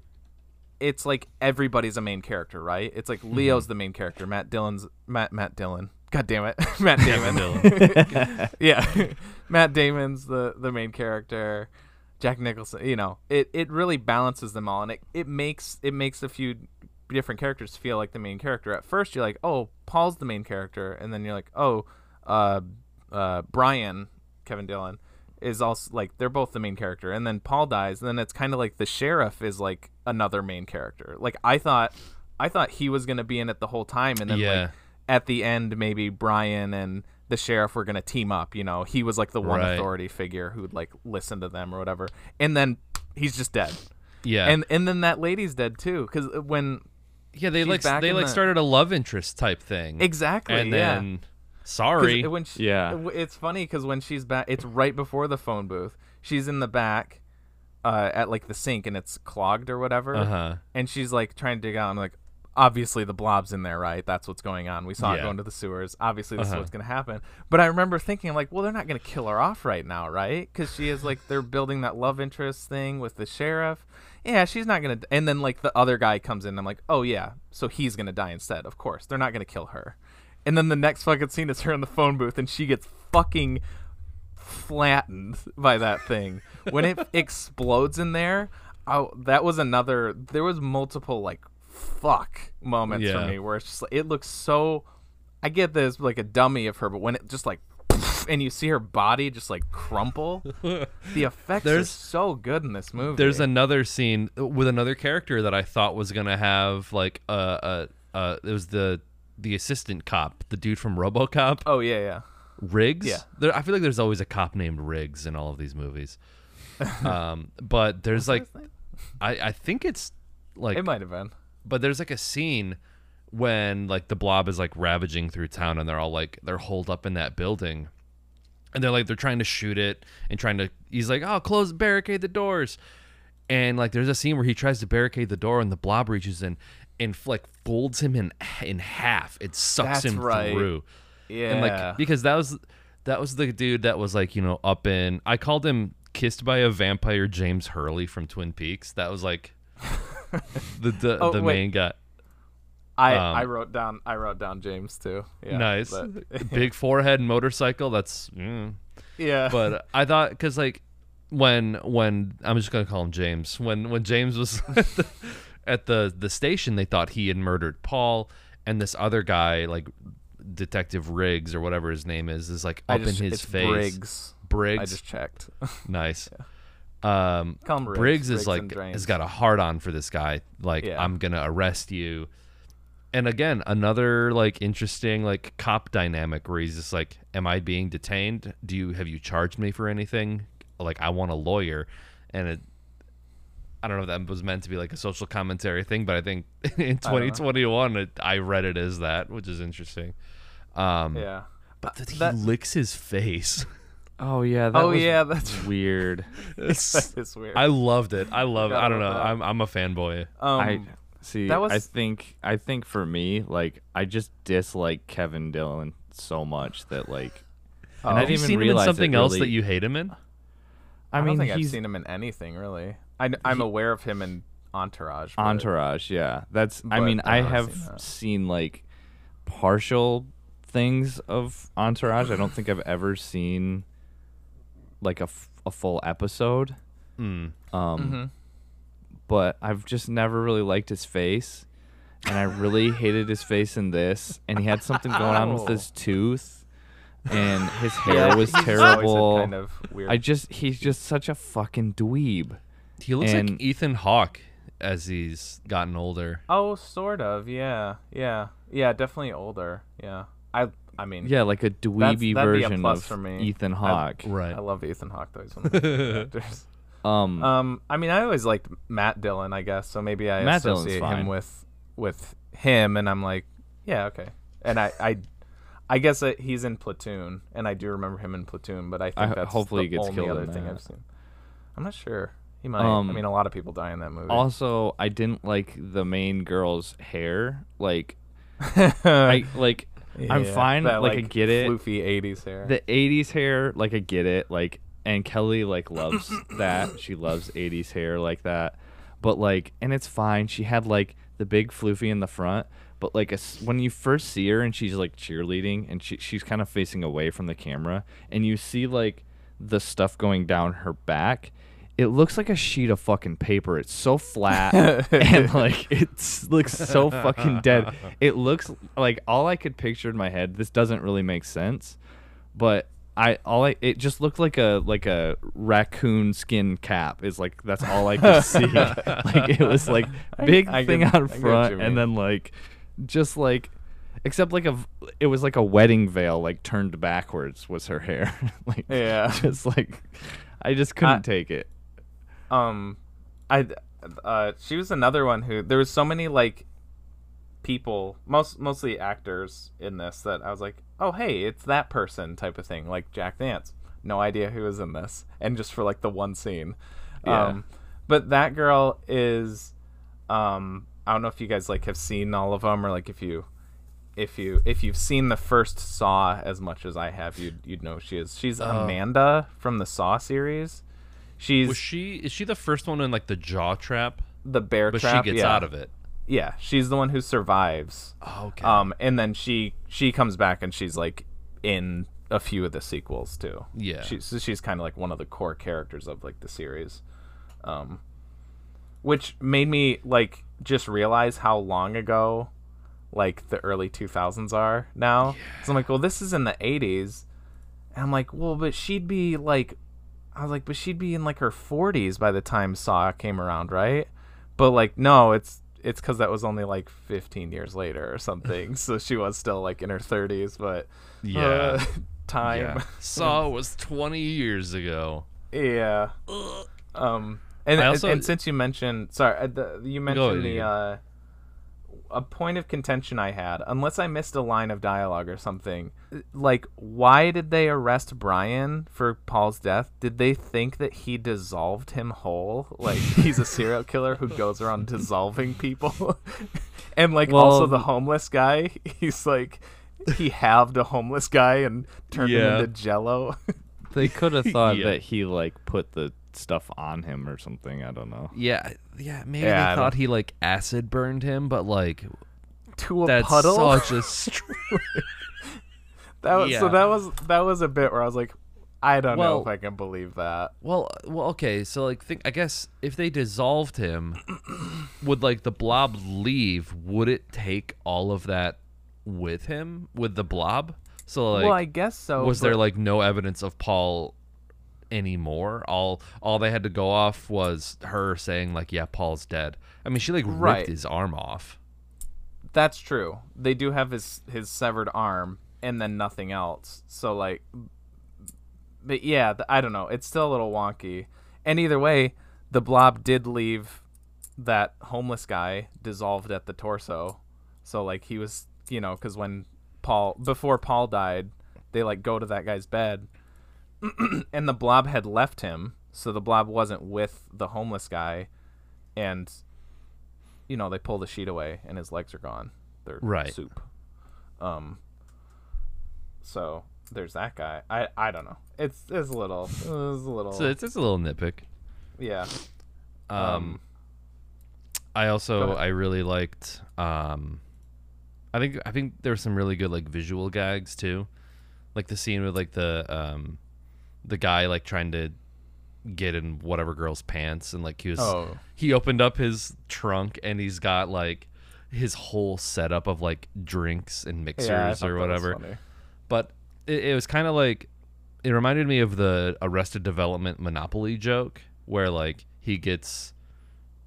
it's like everybody's a main character, right? It's like Leo's the main character, Matt Dillon's Matt Matt Dillon. God damn it, [laughs] [laughs] Matt Damon. [laughs] yeah, Matt Damon's the the main character. Jack Nicholson. You know, it it really balances them all, and it it makes it makes a few different characters feel like the main character. At first, you're like, oh, Paul's the main character, and then you're like, oh, uh, uh, Brian, Kevin Dillon, is also like they're both the main character, and then Paul dies, and then it's kind of like the sheriff is like another main character. Like I thought, I thought he was gonna be in it the whole time, and then Yeah. like at the end maybe Brian and the sheriff were gonna team up. You know, he was like the one Right. authority figure who would like listen to them or whatever, and then he's just dead. yeah, And and then that lady's dead too, because when yeah. They like they like the- started a love interest type thing. exactly, and yeah. then 'Cause sorry, when she, Yeah. it's funny because when she's back, it's right before the phone booth. She's in the back, uh, at like the sink, and it's clogged or whatever. uh huh. And she's like trying to dig out. I'm like, obviously the blob's in there, right? That's what's going on. We saw it going to the sewers. Obviously, this Uh-huh. is what's going to happen. But I remember thinking, like, well, they're not going to kill her off right now, right? Because she is like they're building that love interest thing with the sheriff. Yeah, she's not going to. And then like the other guy comes in. and I'm like, oh yeah, so he's going to die instead. Of course, they're not going to kill her. And then the next fucking scene is her in the phone booth, and she gets fucking flattened by that thing when it [laughs] explodes in there. Oh, that was another. There was multiple like fuck moments Yeah. for me where it's just like, it looks so. I get this like a dummy of her, but when it just like and you see her body just like crumple, [laughs] the effects are There's- so good in this movie. There's another scene with another character that I thought was gonna have like a a, a it was the the assistant cop, the dude from RoboCop, oh yeah yeah Riggs. Yeah. There, I feel like there's always a cop named Riggs in all of these movies. [laughs] um, but there's like, I I think it's like it might have been. but there's like a scene when like the blob is like ravaging through town and they're all like they're holed up in that building and they're like they're trying to shoot it and trying to he's like oh close barricade the doors. And like there's a scene where he tries to barricade the door and the blob reaches in and like folds him in in half. It sucks That's him right. through. Yeah. and like because that was that was the dude that was like you know up in I called him kissed by a vampire James Hurley from Twin Peaks. That was like [laughs] the the, Oh, the main guy I um, I wrote down I wrote down James too. Yeah, nice [laughs] [laughs] big forehead motorcycle that's mm. yeah. but i thought because like when when i'm just gonna call him james when when james was [laughs] at the, at the the station they thought he had murdered paul and this other guy like detective riggs or whatever his name is is like up just, in his face Briggs. briggs I just checked. nice um Call him Briggs. Briggs is Briggs like has got a hard on for this guy. Like Yeah. I'm gonna arrest you. And again, another like interesting like cop dynamic where he's just like, "Am I being detained? Do you have you charged me for anything? Like I want a lawyer." And it, I don't know if that was meant to be like a social commentary thing, but I think [laughs] in 2021 it, I read it as that, which is interesting. Um, yeah. but that he that- licks his face. [laughs] Oh yeah. That Oh was yeah, that's [laughs] weird. It's- it's weird. I loved it. I love. Forgot I don't know. that. I'm I'm a fanboy. um, I see. that was- I think. I think for me, like, I just dislike Kevin Dillon so much that like. [laughs] oh, and I Have you didn't even seen him in realize it something else that you hate him in? I, I, mean, don't think I've seen him in anything really. I, am aware of him in Entourage. but- Entourage. Yeah, that's. I mean, I I haven't seen seen like partial things of Entourage. I don't think I've ever seen like a, f- a full episode. Mm. Um, Mhm. But I've just never really liked his face, and I really hated his face in this. And he had something going on with his tooth, and his hair was he's always had terrible. Kind of weird. I just he's just such a fucking dweeb. He looks like And- Ethan Hawke as he's gotten older. oh, sort of. Yeah. Yeah. Yeah. Definitely older. Yeah. I. I mean. Yeah, like a dweeby that'd be a version plus of for me. Ethan I- Hawke. Right. I love Ethan Hawke though. He's one of my favorite [laughs] actors. Um, Um, I mean, I always liked Matt Dillon, I guess. So maybe I Matt associate him with with him, and I'm like, yeah, okay. And I, I, I guess he's in Platoon, and I do remember him in Platoon, but I think I- that's hopefully the he gets only killed other in thing that. I've seen. I'm not sure. He might. I Um, mean, a lot of people die in that movie. also, I didn't like the main girl's hair. Like, [laughs] I like. I'm fine. that, like, I get it. Floofy '80s hair. The '80s hair, like I get it. Like, and Kelly like loves [coughs] that. She loves '80s hair like that. But like, and it's fine. She had like the big floofy in the front. But like, as, when you first see her and she's like cheerleading and she she's kind of facing away from the camera, and you see like the stuff going down her back. It looks like a sheet of fucking paper. It's so flat [laughs] and like it looks so fucking dead. [laughs] It looks like all I could picture in my head. This doesn't really make sense, but I all I it just looked like a like a raccoon skin cap. Is like that's all I could [laughs] see. like it was like big I thing get- out front, and then like just like except like a it was like a wedding veil like turned backwards was her hair. [laughs] like Yeah. just like I just couldn't I- take it. um i uh she was another one who there was so many like people most mostly actors in this that i was like oh hey it's that person type of thing like jack nance no idea who was in this and just for like the one scene Yeah. um but that girl is um I don't know if you guys like have seen all of them or like if you if you if you've seen the first Saw as much as I have, you'd you'd know who she is. She's Amanda from the Saw series. She's Was she? Is she the first one in like the jaw trap? the bear But trap. she gets yeah. out of it. Yeah, she's the one who survives. Oh, okay. Um, and then she she comes back and she's like in a few of the sequels too. Yeah. she's she's kind of like one of the core characters of like the series, um, which made me like just realize how long ago, like the early two thousands are now. So I'm like, well, this is in the eighties, and I'm like, well, but she'd be like, I was like, but she'd be in like her forties by the time Saw came around, right? But like, no, it's it's because that was only like 15 years later or something. [laughs] so she was still like in her 30s, but Yeah. uh, [laughs] time. yeah. [laughs] Saw was 20 years ago. Yeah. Um, and, I and- and since you mentioned, sorry, uh, the, you mentioned the uh, a point of contention I had, unless I missed a line of dialogue or something. Like, why did they arrest Brian for Paul's death? Did they think that he dissolved him whole? Like [laughs] he's a serial killer who goes around dissolving people, [laughs] and like also the homeless guy. He's like. He halved a homeless guy and turned Yeah. him into Jello. [laughs] They could have thought Yeah. that he like put the stuff on him or something. I don't know. Yeah, yeah. Maybe Yeah, I thought don't- he like acid burned him, but like to a that's puddle. such a str- [laughs] That was, so that was that was a bit where I was like, I don't know if I can believe that. well, uh, well. Okay, so like, think. I guess if they dissolved him, [clears throat] would like the blob leave? Would it take all of that with him with the blob? So like, well, I guess so. was there like no evidence of Paul anymore? All all they had to go off was her saying like, "Yeah, Paul's dead." I mean, she like ripped Right. his arm off. That's true. They do have his his severed arm and then nothing else. So like, but yeah, I don't know. It's still a little wonky. And either way, the blob did leave that homeless guy dissolved at the torso. So like he was, you know, because when Paul before Paul died, they like go to that guy's bed, [clears throat] and the blob had left him. So the blob wasn't with the homeless guy, and you know they pull the sheet away and his legs are gone. They're Right. soup. Um. So there's that guy. I I don't know. It's it's a little it's a little So it's just a little nitpick. yeah. Um, I also. I really liked. Um, I think I think there were some really good like visual gags too, like the scene with like the um, the guy like trying to get in whatever girl's pants and like he was Oh. he opened up his trunk and he's got like his whole setup of like drinks and mixers Yeah, or whatever but it, it was kind of like it reminded me of the Arrested Development Monopoly joke, where like he gets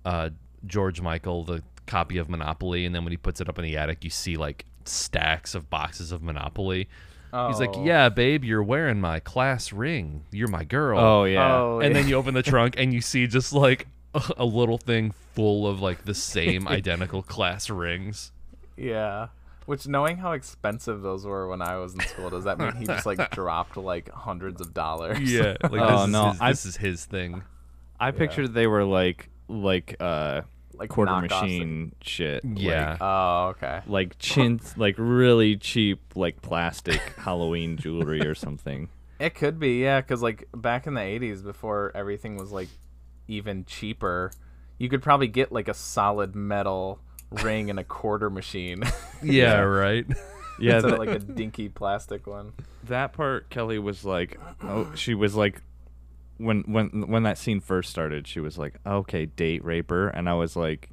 uh, George Michael the copy of Monopoly, and then when he puts it up in the attic, you see like stacks of boxes of Monopoly. He's like, Oh. "Yeah, babe, you're wearing my class ring. You're my girl." Oh yeah. Oh, and yeah. then you open the [laughs] trunk and you see just like a, a little thing full of like the same [laughs] identical class rings. Yeah. Which knowing how expensive those were when I was in school, does that mean he just like [laughs] dropped like hundreds of dollars? Yeah, like Oh, this, is no, his, this is his thing. I pictured they were like like uh Like quarter knockoffs. machine shit. Yeah. Like, Oh, okay. like chintz, like really cheap, like plastic [laughs] Halloween jewelry or something. It could be, yeah, because like back in the '80s, before everything was like even cheaper, you could probably get like a solid metal ring and a quarter machine [laughs] Yeah, right. Yeah, that, of like a dinky plastic one. that part Kelly was like, oh, she was like, when when when that scene first started, she was like, okay, date raper, and I was like,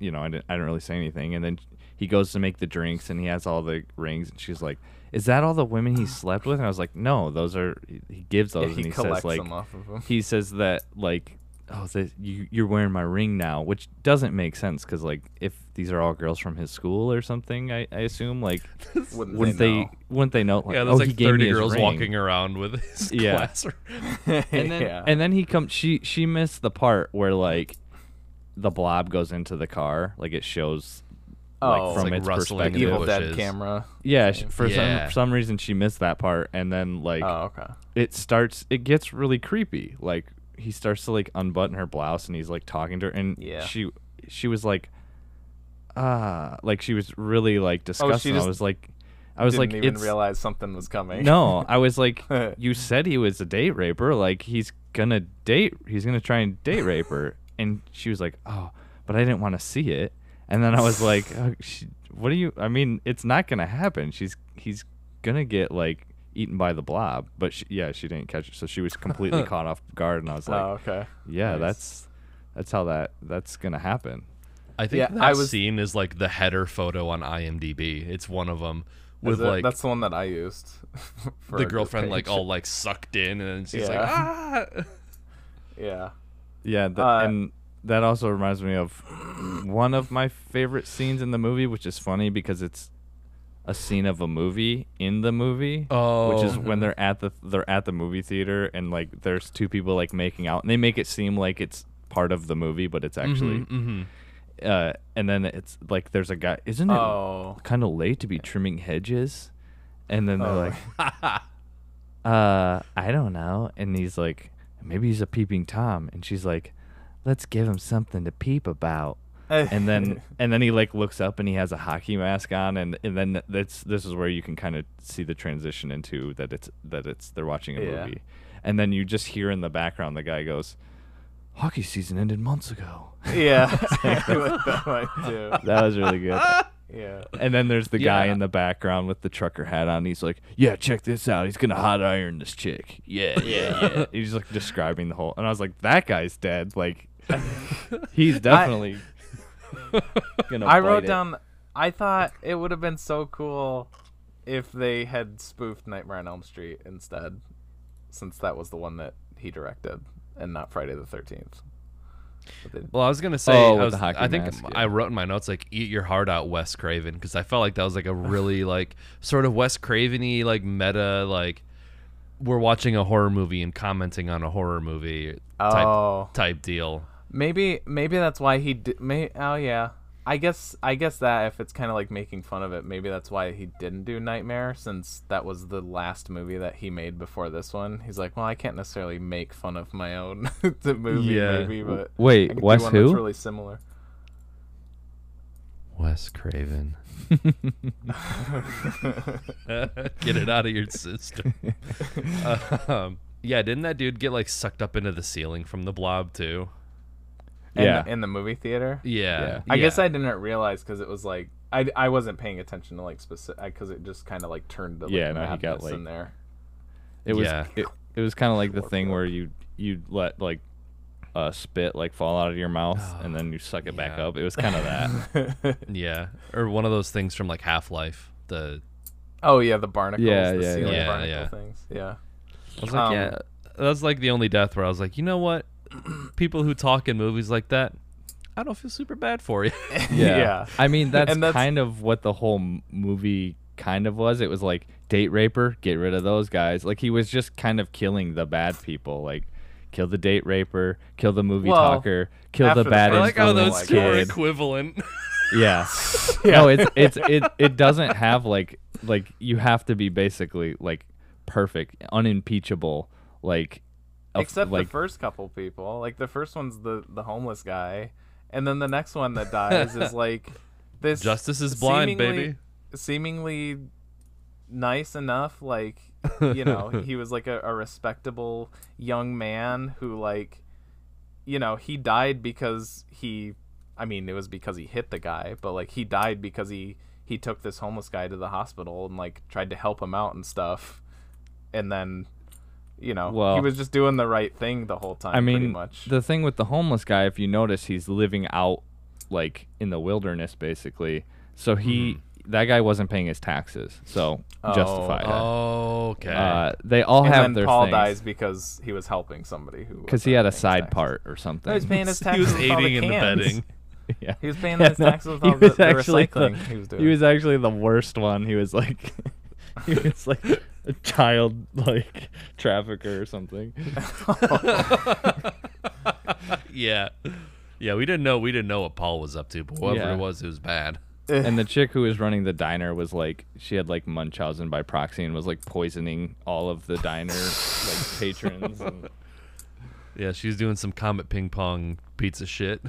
you know, I didn't I didn't really say anything, and then he goes to make the drinks and he has all the rings, and she's like. Is that all the women he [sighs] slept with? And I was like, no, those are. He gives those, Yeah, and he he collects says like, them off of he says that like oh that you you're wearing my ring now which doesn't make sense because like if these are all girls from his school or something i, I assume like Wouldn't, [laughs] wouldn't they? they, know? wouldn't they know like, yeah, oh there's he like 30 girls ring. walking around with his [laughs] Yeah. class. [laughs] and then yeah. and then he comes she she missed the part where like the blob goes into the car like it shows like Oh, from like its rustling in perspective Evil Dead camera. yeah sh- for Yeah. some for some reason she missed that part and then like Oh, okay. it starts it gets really creepy like he starts to like unbutton her blouse and he's like talking to her and Yeah. she she was like ah, like she was really like disgusting. I was like, I was Didn't like, even realize something was coming. no. I was like, [laughs] you said he was a date raper. Like he's gonna date. He's gonna try and date [laughs] rape her. And she was like, oh, but I didn't want to see it. And then I was like, oh, she, what do you? I mean, it's not gonna happen. She's he's gonna get like eaten by the blob. But she, yeah, she didn't catch it, so she was completely [laughs] caught off guard. And I was like, oh, okay. yeah, Nice. that's that's how that that's gonna happen. I think Yeah, that I was- scene is like the header photo on IMDb. It's one of them Is with it- like that's the one that I used. [laughs] for the girlfriend like all like sucked in, and then she's like, ah. [laughs] Yeah. Yeah, th- Uh, and that also reminds me of one of my favorite scenes in the movie, which is funny because it's a scene of a movie in the movie. Oh. which is when they're at the they're at the movie theater and like there's two people like making out and they make it seem like it's part of the movie, but it's actually. hmm Uh, and then it's like there's a guy. Isn't it Oh. kind of late to be trimming hedges? And then they're Oh. like, [laughs] uh, I don't know. And he's like, maybe he's a peeping tom. And she's like, let's give him something to peep about. And then [laughs] and then he like looks up and he has a hockey mask on and and then that's this is where you can kind of see the transition into that it's that it's they're watching a Yeah. movie. And then you just hear in the background the guy goes, "Hockey season ended months ago." yeah. [laughs] [laughs] I like that. That was really good. Yeah. And then there's the guy Yeah. in the background with the trucker hat on. He's like, "Yeah, check this out. He's gonna hot iron this chick. Yeah, yeah, yeah." He's like describing the whole, and I was like, "That guy's dead. Like, he's definitely gonna." [laughs] I bite wrote it." down. I thought it would have been so cool if they had spoofed Nightmare on Elm Street instead, since that was the one that he directed and not Friday the Thirteenth. Well, I was gonna say, Oh, I, was, I think mask, I wrote in my notes like "Eat your heart out, Wes Craven," because I felt like that was like a really [laughs] like sort of Wes Craveny like meta like we're watching a horror movie and commenting on a horror movie type Oh, type deal. Maybe maybe that's why he did. May oh yeah. I guess I guess that if it's kind of like making fun of it, maybe that's why he didn't do Nightmare since that was the last movie that he made before this one. He's like, well, I can't necessarily make fun of my own [laughs] the movie, Yeah. maybe, but Wait, I Wes who? That's really similar. Wes Craven. [laughs] get it out of your system. [laughs] um, yeah, didn't that dude get like sucked up into the ceiling from the blob too? In Yeah. the, in the movie theater. Yeah. Yeah. I guess. I didn't realize because it was like I, I wasn't paying attention to like specific because it just kind of like turned the like, Yeah, no, he got, madness like- in there. It was Yeah. it, it was kind of like the thing where you you let like uh, spit like fall out of your mouth and then you suck it back up. It was kind of that. [laughs] Yeah, or one of those things from like Half Life. The oh yeah, the barnacles, Yeah, the yeah, ceiling yeah. barnacle Yeah, yeah. things. Yeah. I was like, Um, yeah, that's like the only death where I was like, you know what, people who talk in movies like that, I don't feel super bad for you. [laughs] [laughs] Yeah. I mean, that's, that's- kind of what the whole movie kind of was. It was like date raper, get rid of those guys. Like he was just kind of killing the bad people. Like kill the date raper, kill the movie Well, talker, kill the the bad first I like how those two are equivalent. [laughs] Yeah. Yeah. No, it's it's it it doesn't have like like you have to be basically like perfect, unimpeachable, like of- Except like the first couple people. Like the first one's the the homeless guy, and then the next one that dies is [laughs] like this. Justice is blind, baby. Seemingly nice enough, like you know, [laughs] he was like a, a respectable young man who like, you know, he died because he. I mean, it was because he hit the guy, but like he died because he he took this homeless guy to the hospital and like tried to help him out and stuff, and then. You know, Well- he was just doing the right thing the whole time. I pretty mean, much. the thing with the homeless guy, if you notice, he's living out like in the wilderness, basically. So he, that guy wasn't paying his taxes, so Oh. justify that. Oh, okay. Uh, they all and have then their Paul things dies because he was helping somebody who because he had a side taxes. part or something. No, he was paying his taxes. [laughs] he was with all the aiding and cans. abetting. [laughs] yeah. He was paying Yeah, his no, taxes with all the, the recycling the, he was doing. He was actually the worst one. He was like, [laughs] he was like a child like trafficker or something. [laughs] yeah, yeah. We didn't know. We didn't know what Paul was up to, but whoever Yeah. it was, it was bad. and the chick who was running the diner was like, she had like Munchausen by proxy and was like poisoning all of the diner like [laughs] patrons. And, Yeah, she's doing some Comet Ping Pong pizza shit.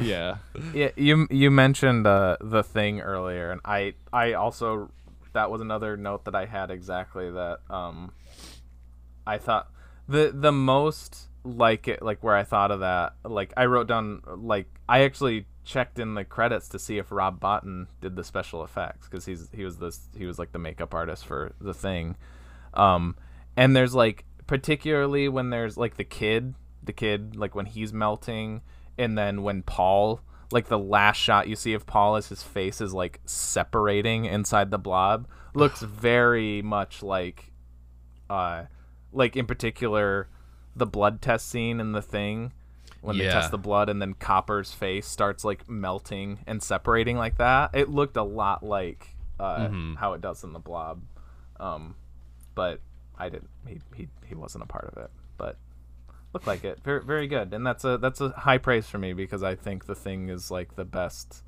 yeah. [laughs] Yeah, you you mentioned uh, the thing earlier, and I I also that was another note that I had exactly that um I thought the the most like it like where I thought of that like I wrote down like I actually checked in the credits to see if Rob Bottin did the special effects because he's he was this he was like the makeup artist for the thing, um and there's like particularly when there's like the kid the kid like when he's melting and then when Paul like the last shot you see of Paul as his face is like separating inside the blob looks [sighs] very much like uh like in particular the blood test scene in the thing when they test the blood and then Copper's face starts like melting and separating like that. It looked a lot like uh, Mhm. how it does in the blob. Um, but I didn't. He, he he wasn't a part of it, but looked like it. Very very good, and that's a that's a high praise for me because I think the thing is like the best.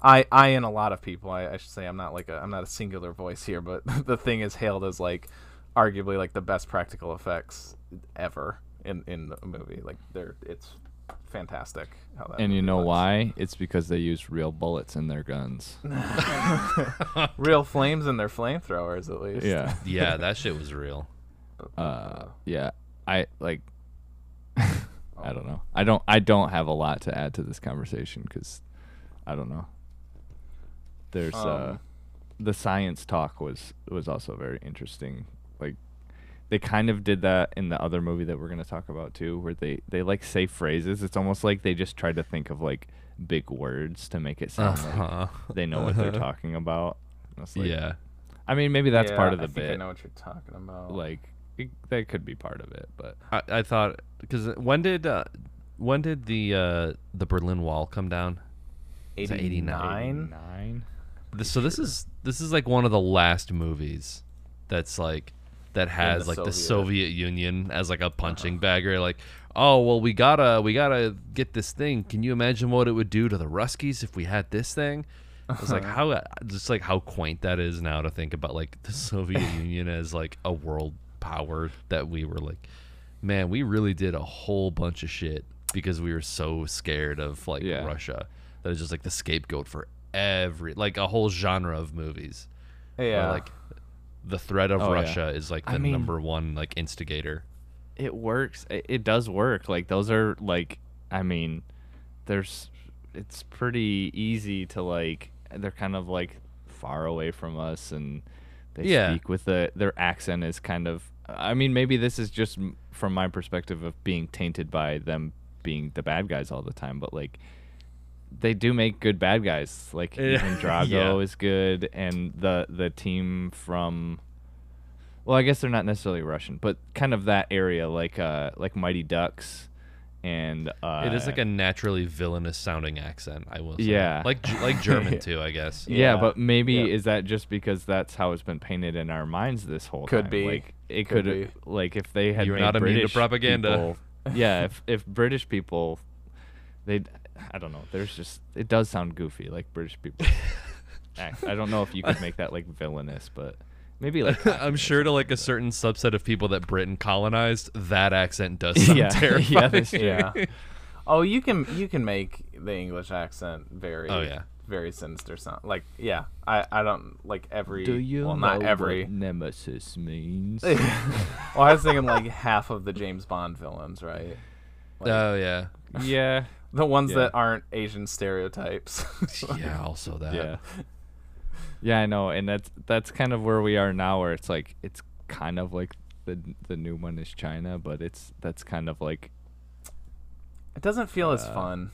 I I and a lot of people I, I should say I'm not like a I'm not a singular voice here, but [laughs] the thing is hailed as like arguably like the best practical effects ever in in a movie. Like they're it's fantastic how that. And you know looks. why? It's because they use real bullets in their guns. [laughs] Real flames in their flamethrowers at least. Yeah. Yeah, that shit was real. Uh, yeah. I like. [laughs] I don't know. I don't. I don't have a lot to add to this conversation because I don't know. There's uh, Um, the science talk was was also very interesting. Like they kind of did that in the other movie that we're gonna talk about too, where they they like say phrases. It's almost like they just tried to think of like big words to make it sound like Uh-huh. they know what they're [laughs] talking about. Like- yeah. I mean, maybe that's yeah, part of the I think I know what you're talking about. Like it, that could be part of it, but I, I thought because when did uh, when did the uh, the Berlin Wall come down? 89? nine. This, so this is this is like one of the last movies that's like that has the like the Soviet. Soviet Union as like a punching bag or like oh well we gotta we gotta get this thing. Can you imagine what it would do to the Ruskies if we had this thing? It's like [laughs] how just like how quaint that is now to think about like the Soviet [laughs] Union as like a world power that we were like man we really did a whole bunch of shit because we were so scared of like Yeah. Russia that is just like the scapegoat for every like a whole genre of movies. where, yeah, like the threat of Oh, yeah. Russia is like I the mean- number one like instigator. It works. It, it does work. Like those are like, I mean, there's, it's pretty easy to like. They're kind of like far away from us, and they Yeah. speak with the their accent is kind of. I mean, maybe this is just from my perspective of being tainted by them being the bad guys all the time, but like. They do make good bad guys. Like Yeah. even [laughs] Drago Yeah. is good, and the the team from well, I guess they're not necessarily Russian, but kind of that area, like uh, like Mighty Ducks, and uh, it is like a naturally villainous sounding accent. I will say. Yeah. like like German [laughs] too, I guess. yeah, Yeah. but maybe Yeah. is that just because that's how it's been painted in our minds this whole Could time? be. Like it Could could, like if they had You're made not immune to British propaganda. people- [laughs] yeah, if if British people, they, I don't know. There's just it does sound goofy, like British people. [laughs] act. I don't know if you could make that like villainous, but maybe like [laughs] I'm sure to like a certain subset of people that Britain colonized, that accent does sound Yeah. terrifying. Yeah, that's true. yeah. Oh, you can you can make the English accent very Oh, yeah. Very sinister sound. Like yeah, I I don't like every Do you well know not every. what nemesis means? [laughs] well, I was thinking like half of the James Bond villains, right? Like, Oh yeah, yeah, the ones yeah. that aren't Asian stereotypes. [laughs] yeah. Also that. yeah, yeah. I know, and that's that's kind of where we are now, where it's like it's kind of like the the new one is China, but it's that's kind of like it doesn't feel as Uh, fun.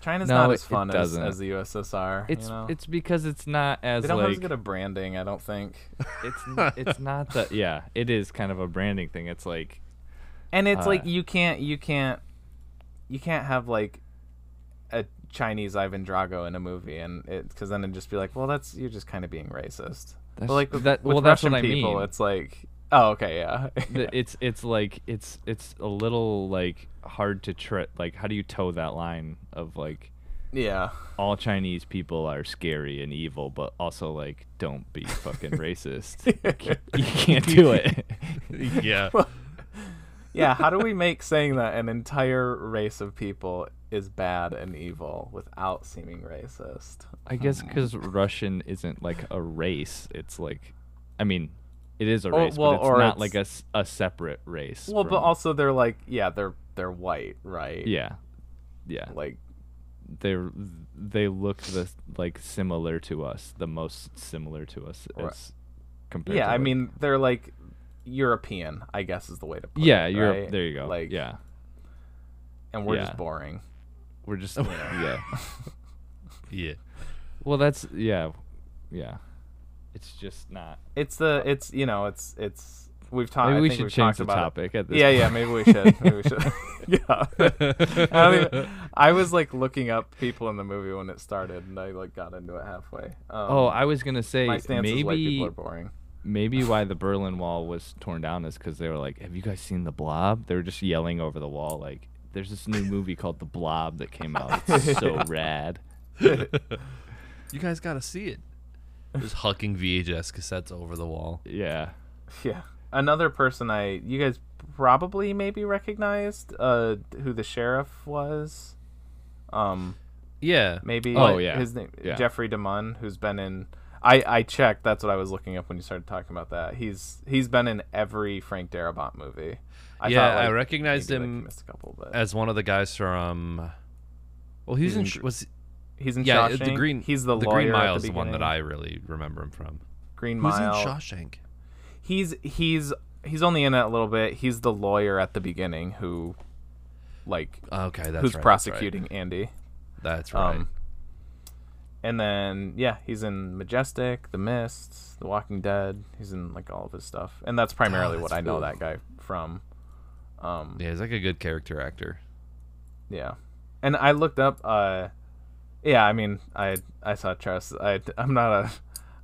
China's no, not as it fun as, as the USSR. it's you know? it's because it's not as they don't have as good a branding, I don't think. it's [laughs] n- it's not that yeah it is kind of a branding thing. It's like And it's like Uh, you can't you can't you can't have like a Chinese Ivan Drago in a movie, and it because then it'd just be like, well, that's you're just kind of being racist. That's- but like with, that- with well, that's Russian what I people, mean. it's like, oh, okay, [laughs] yeah, it's it's like it's it's a little like hard to tre like how do you toe that line of like yeah, all Chinese people are scary and evil, but also like don't be fucking [laughs] racist. you, can't, you can't do it. [laughs] yeah. yeah. How do we make saying that an entire race of people is bad and evil without seeming racist. I guess Hmm. because Russian isn't like a race. It's like, I mean, it is a Or- race, well, but it's or not it's- like a separate race. Well, but also they're like, yeah, they're they're white, right? yeah, yeah. Like, They're they look the like similar to us, the most similar to us Right. as compared. yeah, to I like- mean, they're like European, I guess is the way to put yeah, it. you're right? there. You go. Like, yeah, and we're yeah. just boring. we're just [laughs] yeah. Yeah. Well, that's yeah, yeah. It's just not. It's the it's you know it's it's we've talked. Maybe I we think should change the about it. topic at this. Yeah, yeah, maybe we should. Maybe we should. [laughs] [laughs] yeah. [laughs] I, don't even- I was like looking up people in the movie when it started, and I like got into it halfway. Um, Oh, I was gonna say my stance is white maybe people are boring. maybe why the Berlin Wall was torn down is because they were like, "Have you guys seen the Blob?" They were just yelling over the wall like, "There's this new movie called The Blob that came out. It's so rad." You guys got to see it. Just hucking VHS cassettes over the wall. Yeah. Yeah. Another person I you guys probably maybe recognized uh who the sheriff was. Um Yeah. maybe Oh, yeah. his name Yeah. Jeffrey DeMunn who's been in I I checked that's what I was looking up when you started talking about that. He's he's been in every Frank Darabont movie. I Yeah, thought, I recognized maybe, like, him missed a couple but As one of the guys from. Well, he was He's in. in was he's in yeah, Shawshank. the green. he's the, the lawyer Green at Mile the is the one that. I really remember him from. Green Who's Mile. in Shawshank? he's he's he's only in it a little bit. He's the lawyer at the beginning who like Okay, that's who's right, prosecuting Andy. That's right. Um, and then yeah, he's in Majestic, The Mist, The Walking Dead. He's in like all of his stuff, and that's primarily Oh, what that's I know cool. that guy from. Um, yeah, he's like a good character actor. yeah, and I looked up. Uh, yeah, I mean, I I saw Trust. I I'm not a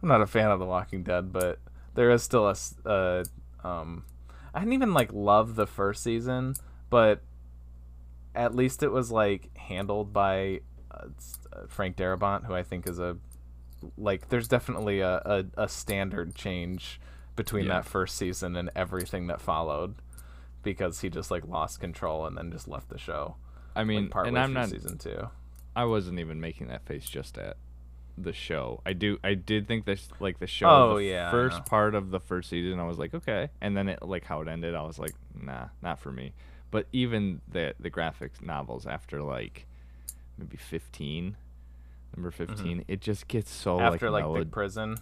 I'm not a fan of The Walking Dead, but there is still a uh, um, I didn't even like love the first season, but at least it was like handled by uh, uh, Frank Darabont, who I think is a like. There's definitely a a, a standard change between Yeah. that first season and everything that followed, because he just like lost control and then just left the show. I mean, like, and I'm not. season two. I wasn't even making that face just at the show. I do. I did think this like the show. Oh, the yeah, First part of the first season, I was like, okay, and then it like how it ended, I was like, nah, not for me. But even the the graphic novels after like maybe 15, number 15, it just gets so Mm-hmm. After like, like melo- Big Prison,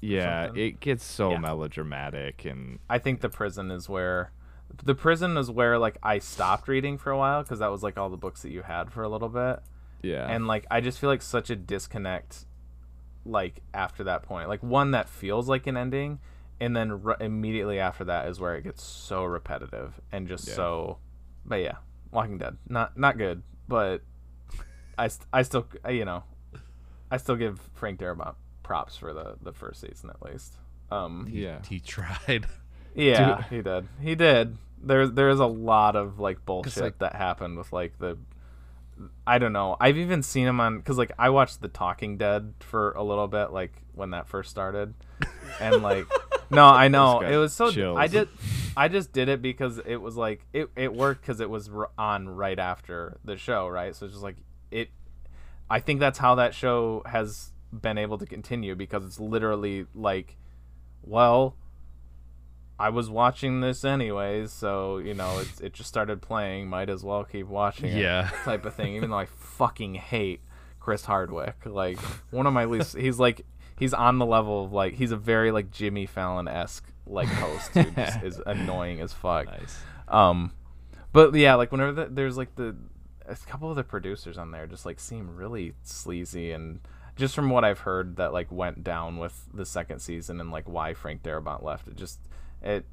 yeah, it gets so Yeah. melodramatic and I think the prison is where the prison is where like I stopped reading for a while because that was like all the books that you had for a little bit, yeah, and like I just feel like such a disconnect, like after that point, like one that feels like an ending, and then r- immediately after that is where it gets so repetitive and just Yeah. so, but yeah, Walking Dead, not not good, but I st- I still you know, I still give Frank Darabont props for the the first season at least. Um, yeah. He tried. [laughs] yeah, he did. He did. There's there's a lot of like bullshit like- that happened with like the I don't know. I've even seen him on cuz like I watched The Talking Dead for a little bit like when that first started. And [laughs] like no, I know. It was so chills. I did I just did it because it was like it it worked cuz it was r- on right after the show, right? So it's just like it I think that's how that show has been able to continue because it's literally like well, I was watching this anyways, so you know it's it just started playing. Might as well keep watching it, Yeah. [laughs] type of thing. Even though I fucking hate Chris Hardwick, like one of my least. He's like he's on the level of like he's a very like Jimmy Fallon esque like host who just [laughs] is annoying as fuck. Nice. Um, but yeah, like whenever the, there's like the a couple of the producers on there just like seem really sleazy and just from what I've heard that like went down with the second season and like why Frank Darabont left, it just it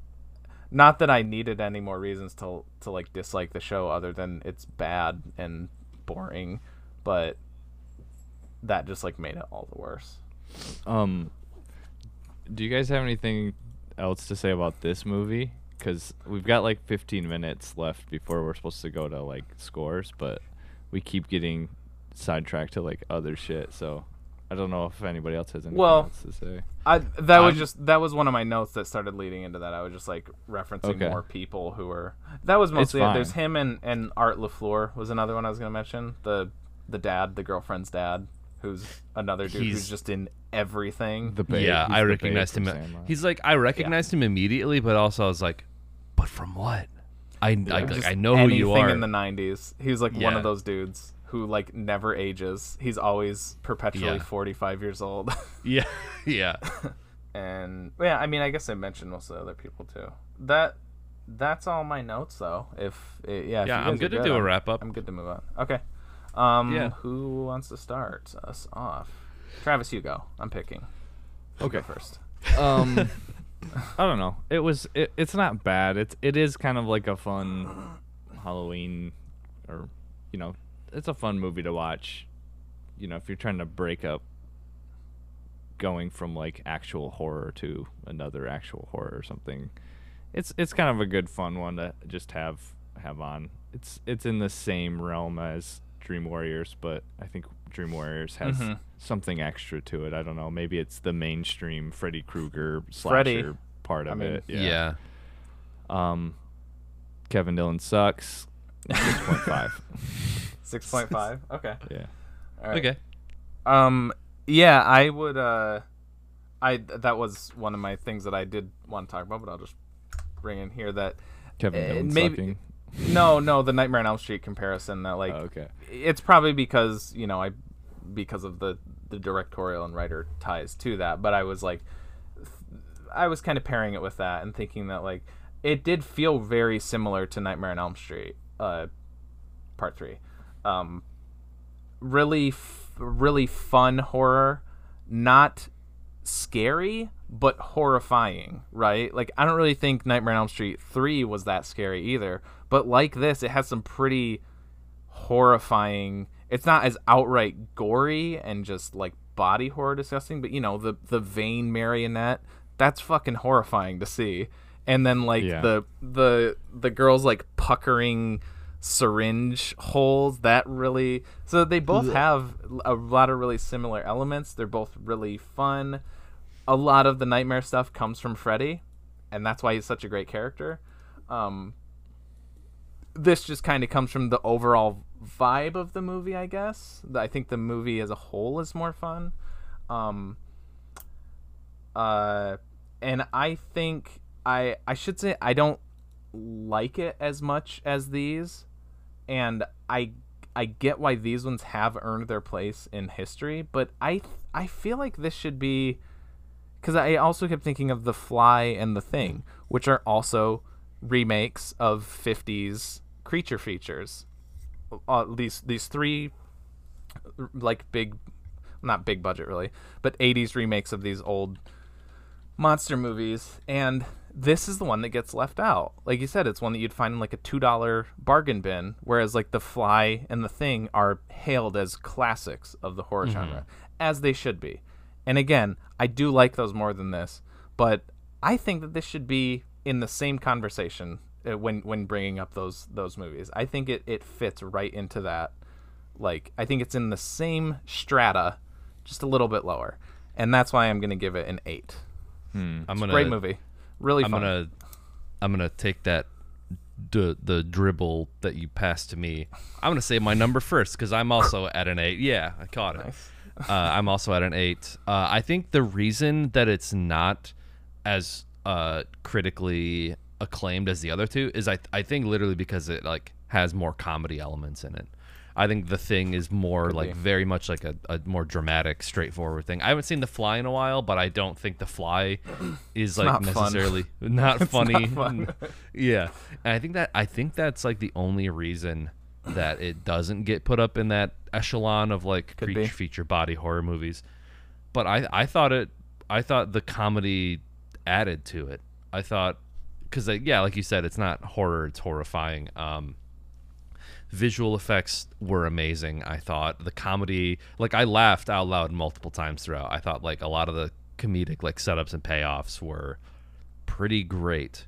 not that I needed any more reasons to to like dislike the show other than it's bad and boring, but that just like made it all the worse. Um, do you guys have anything else to say about this movie? Because we've got like 15 minutes left before we're supposed to go to like scores, but we keep getting sidetracked to like other shit. So I don't know if anybody else has anything Well, else to say. I that was I'm- just that was one of my notes that started leading into that. I was just like referencing Okay. more people who were. That was mostly it. There's him and and Art Lafleur was another one I was gonna mention. The the dad, the girlfriend's dad, who's another dude He's- who's just in everything. The babe. yeah, he's I the babe recognized him. He's like I recognized him immediately, but also I was like, but from what? I I, like, Just I know who you are. in the 90s. He was like one of those dudes who like never ages. He's always perpetually Yeah. 45 years old. [laughs] yeah, [laughs] yeah. and yeah, I mean, I guess I mentioned most of the other people too. That that's all my notes though. If eh, yeah, if Yeah, I'm are good to do a I'm- wrap up. I'm good to move on. Okay. Um, Yeah. Who wants to start us off? Travis, you go. I'm picking. You Okay. first. [laughs] um I don't know. It was it, it's not bad. It's it is kind of like a fun Halloween or you know, it's a fun movie to watch. You know, if you're trying to break up going from like actual horror to another actual horror or something. It's it's kind of a good fun one to just have have on. It's it's in the same realm as Dream Warriors, but I think Dream Warriors has Mhm. something extra to it. I don't know. Maybe it's the mainstream Freddy Krueger Freddy. slasher part of I mean, it. yeah, Yeah. Um, Kevin Dillon sucks. [laughs] Six point five. 6.5. [laughs] Okay. Yeah. All right. Okay. Um. Yeah, I would. Uh, I that was one of my things that I did want to talk about, but I'll just bring in here that Kevin Uh, maybe- sucking. no, no, the Nightmare on Elm Street comparison that like oh, okay. it's probably because you know I because of the the directorial and writer ties to that, but I was like I was kind of pairing it with that and thinking that like it did feel very similar to Nightmare on Elm Street, uh, part three. Um, really, f- really fun horror, not scary but horrifying, right? Like I don't really think Nightmare on Elm Street 3 was that scary either, but like this it has some pretty horrifying. It's not as outright gory and just like body horror disgusting, but you know, the the vein marionette, that's fucking horrifying to see. And then like Yeah. the the the girls like puckering syringe holes that really so they both have a lot of really similar elements. They're both really fun. A lot of the nightmare stuff comes from freddy and that's why he's such a great character. Um this just kind of comes from the overall vibe of the movie i guess. I think the movie as a whole is more fun. Um uh and i think i i should say i don't like it as much as these and I I get why these ones have earned their place in history, but I I feel like this should be because I also kept thinking of The Fly and The Thing, which are also remakes of 50s creature features. Uh, these these three like big not big budget really, but 80s remakes of these old monster movies and this is the one that gets left out. Like you said, it's one that you'd find in like a two dollar bargain bin, whereas like The Fly and The Thing are hailed as classics of the horror genre, as they should be. And again, I do like those more than this, but I think that this should be in the same conversation uh, when when bringing up those those movies. I think it it fits right into that. Like I think it's in the same strata, just a little bit lower, and that's why I'm gonna give it an eight. I'm gonna Great movie, really I'm fun. gonna I'm gonna take that the the dribble that you passed to me. I'm gonna say my number first because I'm also at an eight. Yeah, I caught it. Nice. uh, I'm also at an eight. Uh, I think the reason that it's not as uh, critically acclaimed as the other two is I I think literally because it like has more comedy elements in it. I think the thing is more like be. very much like a, a more dramatic, straightforward thing. I haven't seen The Fly in a while, but I don't think The Fly [clears throat] is like not fun. necessarily [laughs] not funny. fun. [laughs] yeah, and I think that I think that's like the only reason that it doesn't get put up in that echelon of like Could creature feature body horror movies. But I I thought it I thought the comedy added to it. I thought because yeah, like you said, it's not horror; it's horrifying. Um, visual effects were amazing. I thought the comedy, like I laughed out loud multiple times throughout. I thought like a lot of the comedic like setups and payoffs were pretty great.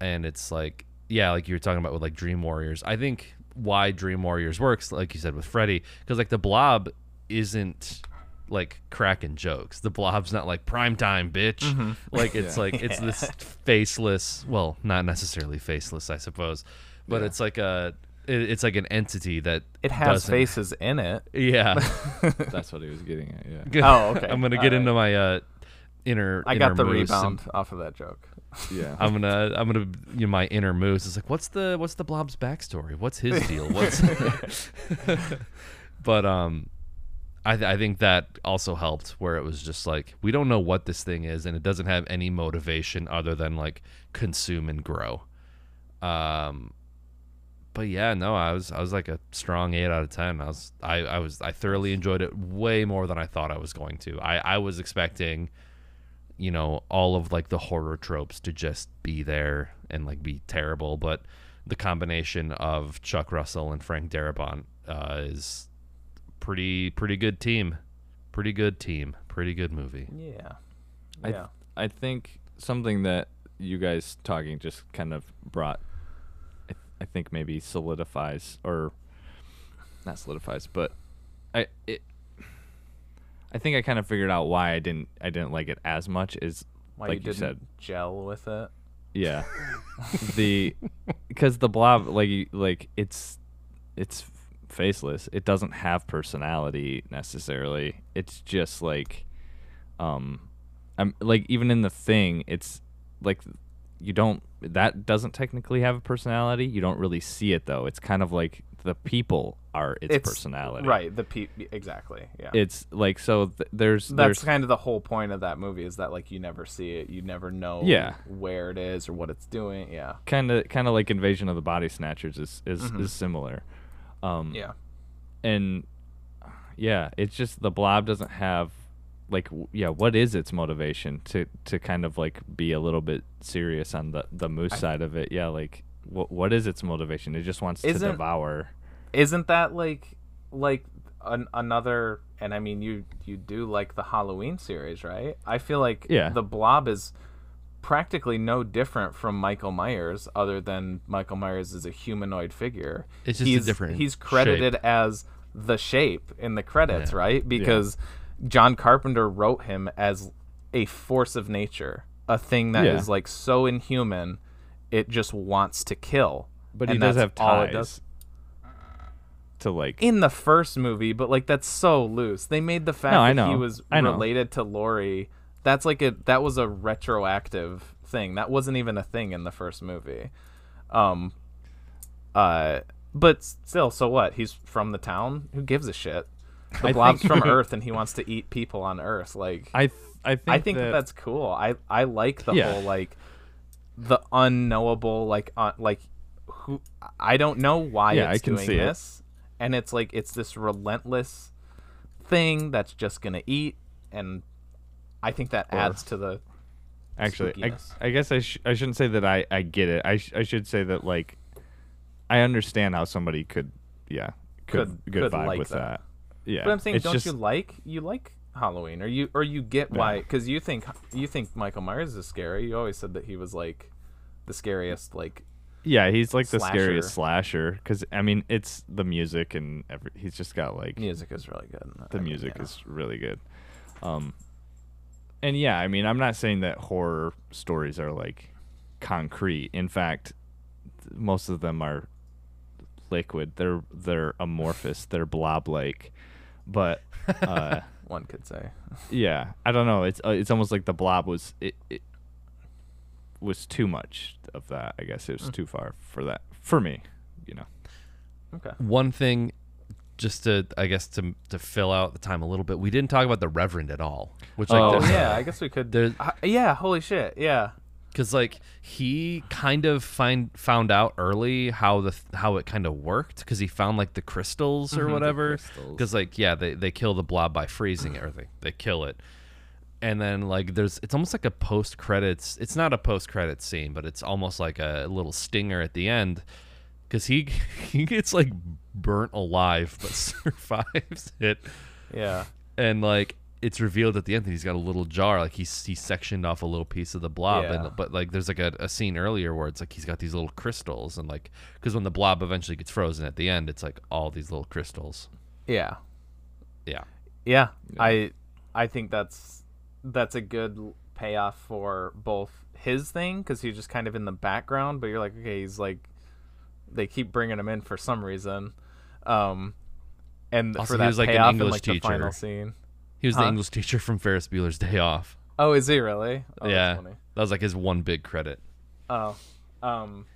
And it's like yeah, like you were talking about with like Dream Warriors. I think why Dream Warriors works, like you said with Freddy, because like the Blob isn't like cracking jokes. The blob's not like prime time, bitch. Mm-hmm. [laughs] Like it's Yeah. like it's [laughs] this faceless. Well, not necessarily faceless, I suppose, but Yeah. it's like a it's like an entity that It has doesn't- faces in it. [laughs] Yeah. [laughs] That's what he was getting at. Yeah. Oh, okay. [laughs] I'm gonna All get right. into my uh inner. I inner got the moose and- rebound off of that joke. Yeah. I'm gonna I'm gonna you know, my inner moose is like what's the what's the blob's backstory? What's his deal? What's But um I th- I think that also helped where it was just like we don't know what this thing is and it doesn't have any motivation other than like consume and grow. Um but yeah, no, I was I was like a strong 8 out of 10. I was I I was I thoroughly enjoyed it way more than I thought I was going to. I I was expecting you know all of like the horror tropes to just be there and like be terrible but the combination of chuck russell and frank darabont uh, is pretty pretty good team pretty good team pretty good movie Yeah. yeah. I Yeah. I think something that you guys talking just kind of brought, I, think maybe solidifies or not solidifies, but I it. I think I kind of figured out why I didn't I didn't like it as much is Why like you you said. gel with it? yeah [laughs] the because the blob like you- like it's it's faceless it doesn't have personality necessarily it's just like um i'm like even in the thing it's like you don't that doesn't technically have a personality you don't really see it though it's kind of like the people are its, personality Right. The pe- exactly. Yeah. it's like so th- there's That's there's kind of the whole point of that movie is that like you never see it, you never know Yeah. where it is or what it's doing. Yeah. kind of kind of like invasion of the body snatchers is is, Mhm. is similar um Yeah. and yeah, it's just the blob doesn't have like yeah, what is its motivation to to kind of like be a little bit serious on the the moose I- side of it? Yeah, like what what is its motivation? It just wants to devour. Isn't that like like an, another and I mean you you do like the Halloween series, right? I feel like Yeah. the blob is practically no different from Michael Myers other than Michael Myers is a humanoid figure. It's just a he's, different he's credited shape. as the shape in the credits, Yeah. right? Because John Carpenter wrote him as a force of nature, a thing that is Yeah. like so inhuman it just wants to kill. But he does have ties does to like in the first movie, but like that's so loose. They made the fact No, that he was know. related to Laurie. That's like a that was a retroactive thing. That wasn't even a thing in the first movie. Um uh but still, so what? He's from the town. Who gives a shit? The I blob's think- from Earth and he wants to eat people on Earth. Like I th- I think I think that, that that's cool. I I like the Yeah. whole like the unknowable like uh, like who I don't know why Yeah, I it's can doing see it. this, and it's like it's this relentless thing that's just gonna eat, and I think that Or- adds to the actually I. I guess I sh- I shouldn't say that I I get it. I sh- I should say that like I understand how somebody could yeah could Could- good could vibe like with that. Yeah. But I'm saying, don't just, you like you like Halloween, or you or you get why? Yeah. Because you think you think Michael Myers is scary. You always said that he was like the scariest. Like Yeah, he's like the scariest slasher because I mean it's the music and every he's just got like music is really good. the I mean, music yeah. is really good. Um, and yeah, I mean I'm not saying that horror stories are like concrete. In fact, th- most of them are liquid. They're they're amorphous. They're blob like, but uh, [laughs] one could say. [laughs] yeah, I don't know. It's uh, it's almost like the blob was it, it was too much of that. I guess it was too far for that for me. You know. Okay. one thing just to i guess to to fill out the time a little bit we didn't talk about the reverend at all which like Oh, Oh there's- yeah, [laughs] I guess we could. There's- Uh, yeah, holy shit. Yeah. Because like he kind of find found out early how the how it kind of worked because he found like the crystals or Mhm. Whatever. because like yeah they, they kill the blob by freezing it or they, they kill it. And then like there's it's almost like a post credits it's not a post credits scene but it's almost like a little stinger at the end. Because he [laughs] he gets like burnt alive but [laughs] survives it. Yeah. and like it's revealed at the end that he's got a little jar like he's he sectioned off a little piece of the blob Yeah. and but like there's like a, a scene earlier where it's like he's got these little crystals and like because when the blob eventually gets frozen at the end it's like all these little crystals Yeah. yeah Yeah. I I think that's that's a good payoff for both his thing because he's just kind of in the background, but you're like, okay, he's like, they keep bringing him in for some reason, um, and Also, for he that was, like, an payoff in English like the final scene. He was the English teacher from Ferris Bueller's Day Off. Oh, is he really? Oh, that's yeah, funny. that was like his one big credit. Oh, um,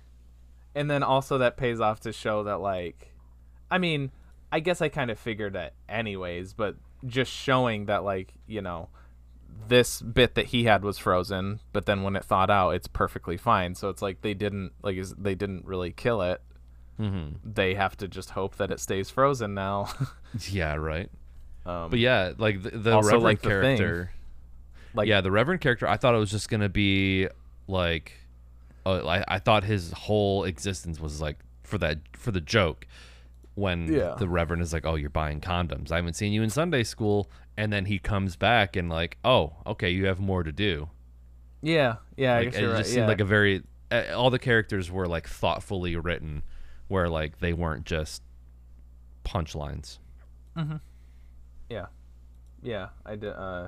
and then also that pays off to show that like, I mean, I guess I kind of figured that anyways, but just showing that like you know, this bit that he had was frozen, but then when it thawed out, it's perfectly fine. So it's like they didn't like they didn't really kill it. hmm They have to just hope that it stays frozen now. [laughs] Yeah, right. Um, But yeah, like the, the Also, Reverend like, the thing, character. like yeah, the Reverend character. I thought it was just gonna be like, uh, I, I thought his whole existence was like for that for the joke. When Yeah. the Reverend is like, "Oh, you're buying condoms. I haven't seen you in Sunday school," and then he comes back and like, "Oh, okay, you have more to do." yeah, yeah, I Like, guess it just right. seemed yeah. like a very uh, all the characters were like thoughtfully written, where like they weren't just punchlines. Yeah, yeah. I did. Uh,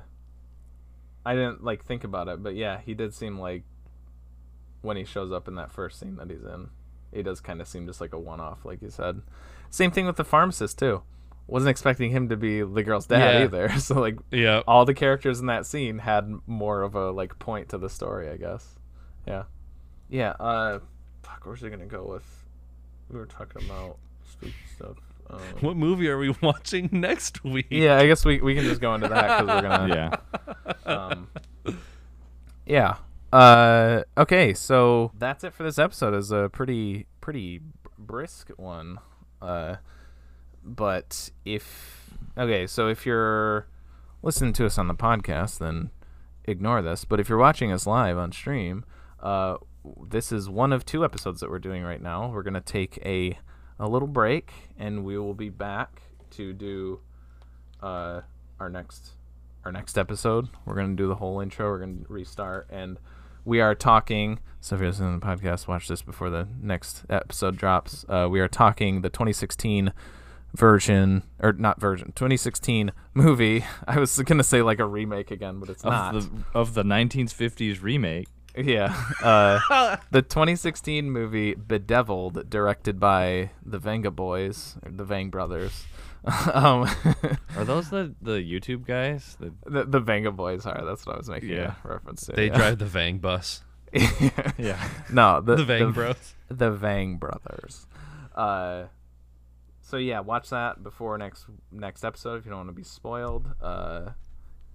I didn't like think about it, but yeah, he did seem like when he shows up in that first scene that he's in, he does kind of seem just like a one-off, like you said. Same thing with the pharmacist too. Wasn't expecting him to be the girl's dad Yeah. either. [laughs] So like Yeah, all the characters in that scene had more of a like point to the story, I guess. Yeah, yeah. Uh, fuck, where's he gonna go with? We were talking about spooky stuff. Um, What movie are we [laughs] watching next week? yeah, I guess we, we can just go into that because we're gonna yeah. um, yeah. Uh, okay, so that's it for this episode. is a pretty pretty brisk one. Uh, but if okay, so if you're listening to us on the podcast, then ignore this. But if you're watching us live on stream, uh, this is one of two episodes that we're doing right now. We're gonna take a a little break, and we will be back to do uh, our next our next episode. We're gonna do the whole intro. We're gonna restart, and we are talking. So if you're listening to the podcast, watch this before the next episode drops. Uh, we are talking the 2016 version, or not version, 2016 movie. [laughs] I was gonna say like a remake again, but it's not. The of the 1950s remake. Yeah. Uh, the 2016 movie Bedeviled, directed by the Venga Boys, or the Vang Brothers. [laughs] um, Are those the the YouTube guys? The, the, the Venga Boys are. That's what I was making Yeah. a reference to. They yeah. drive the Vang bus. [laughs] yeah. no, the, The Vang the, Bros. The Vang Brothers. Uh, so yeah, watch that before next next episode if you don't want to be spoiled. Uh,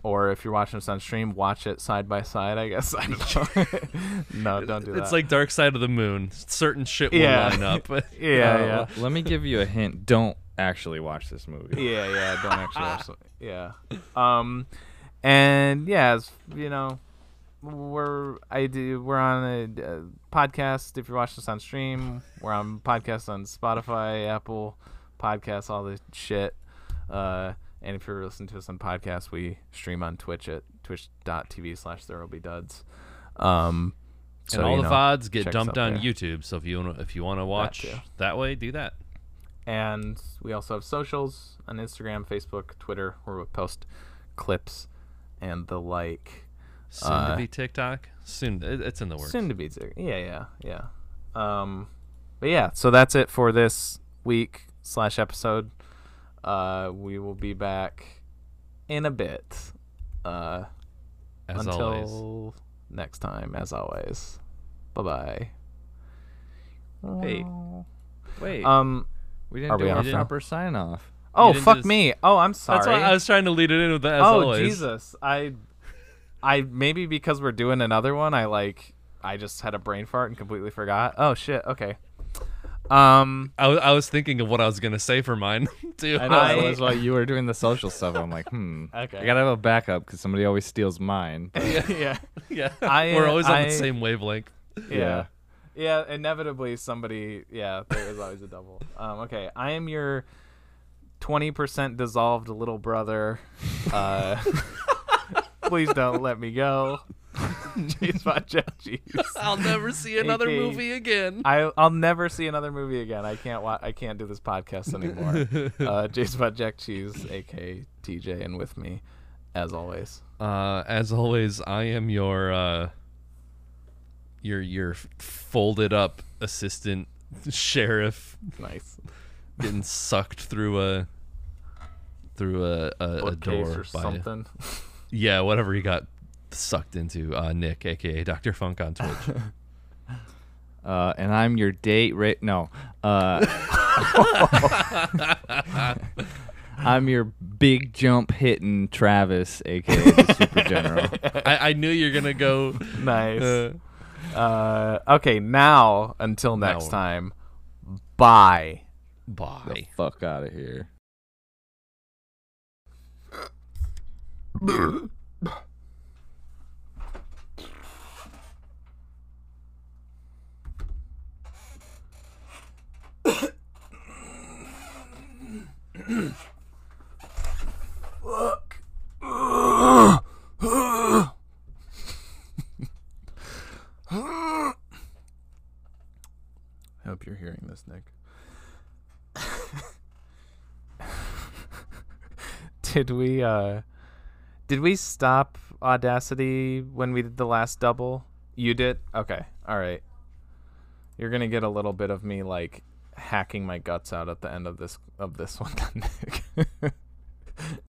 or if you're watching this on stream, watch it side by side. I guess [laughs] I don't know. [laughs] no, don't do that. It's like Dark Side of the Moon. Certain shit will Yeah. line up. [laughs] yeah, Uh, yeah. Let me give you a hint. Don't actually watch this movie. yeah, yeah. Don't actually watch it. Yeah. Um, and yeah, as you know, we're I do we're on a, uh podcast. If you're watching this on stream, we're on podcast on Spotify, Apple Podcasts, all the shit. Uh, and if you're listening to us on podcast, we stream on Twitch at twitch.tv slash there will be duds. Um, so, and all the know, VODs get dumped on there. YouTube. So if you wanna, if you want to watch too. that way, do that. And we also have socials on Instagram, Facebook, Twitter, where we post clips and the like. Soon Uh, to be TikTok. Soon, it's in the works. Soon to be. Yeah, yeah, yeah. Um, but yeah, so that's it for this week slash episode. Uh, we will be back in a bit. Uh, As until always. next time, as always. Bye bye. Hey. Wait, Um. we didn't do we our proper sign off. Oh fuck just- me. Oh, I'm sorry. That's why I was trying to lead it in with that. As oh always. Jesus. I, I maybe because we're doing another one, I like I just had a brain fart and completely forgot. Oh shit. Okay. Um. I, wa- I was thinking of what I was gonna say for mine [laughs] too. I know I- that was why you were doing the social stuff. I'm like, hmm. Okay. I gotta have a backup because somebody always steals mine. but- yeah. [laughs] yeah, [laughs] I- we're always on the same wavelength. Yeah. Yeah, inevitably somebody yeah, there is always a double. Um, okay, I am your twenty percent dissolved little brother. Uh, please don't let me go. Jeez, my jeez. I'll never see another AKA movie again. I I'll never see another movie again. I can't wa- I can't do this podcast anymore. [laughs] uh, J Spot Jack Cheese, aka TJ, and with me, as always. Uh, as always, I am your uh, your your folded up assistant [laughs] sheriff Nice. getting sucked through a through a, a, a door or by something. yeah whatever he got sucked into. Uh, Nick, aka Doctor Funk on Twitch. [laughs] Uh, and I'm your date. Ra- no. Uh, [laughs] I'm your big jump hitting Travis, aka the Super General. [laughs] I, I knew you're gonna go. nice. Uh, Uh, okay, now until next Now- time. Bye. bye. Fuck out of here. I hope you're hearing this, Nick. [laughs] did we uh did we stop Audacity when we did the last double? You did? Okay. All right. You're going to get a little bit of me like hacking my guts out at the end of this of this one, [laughs] Nick.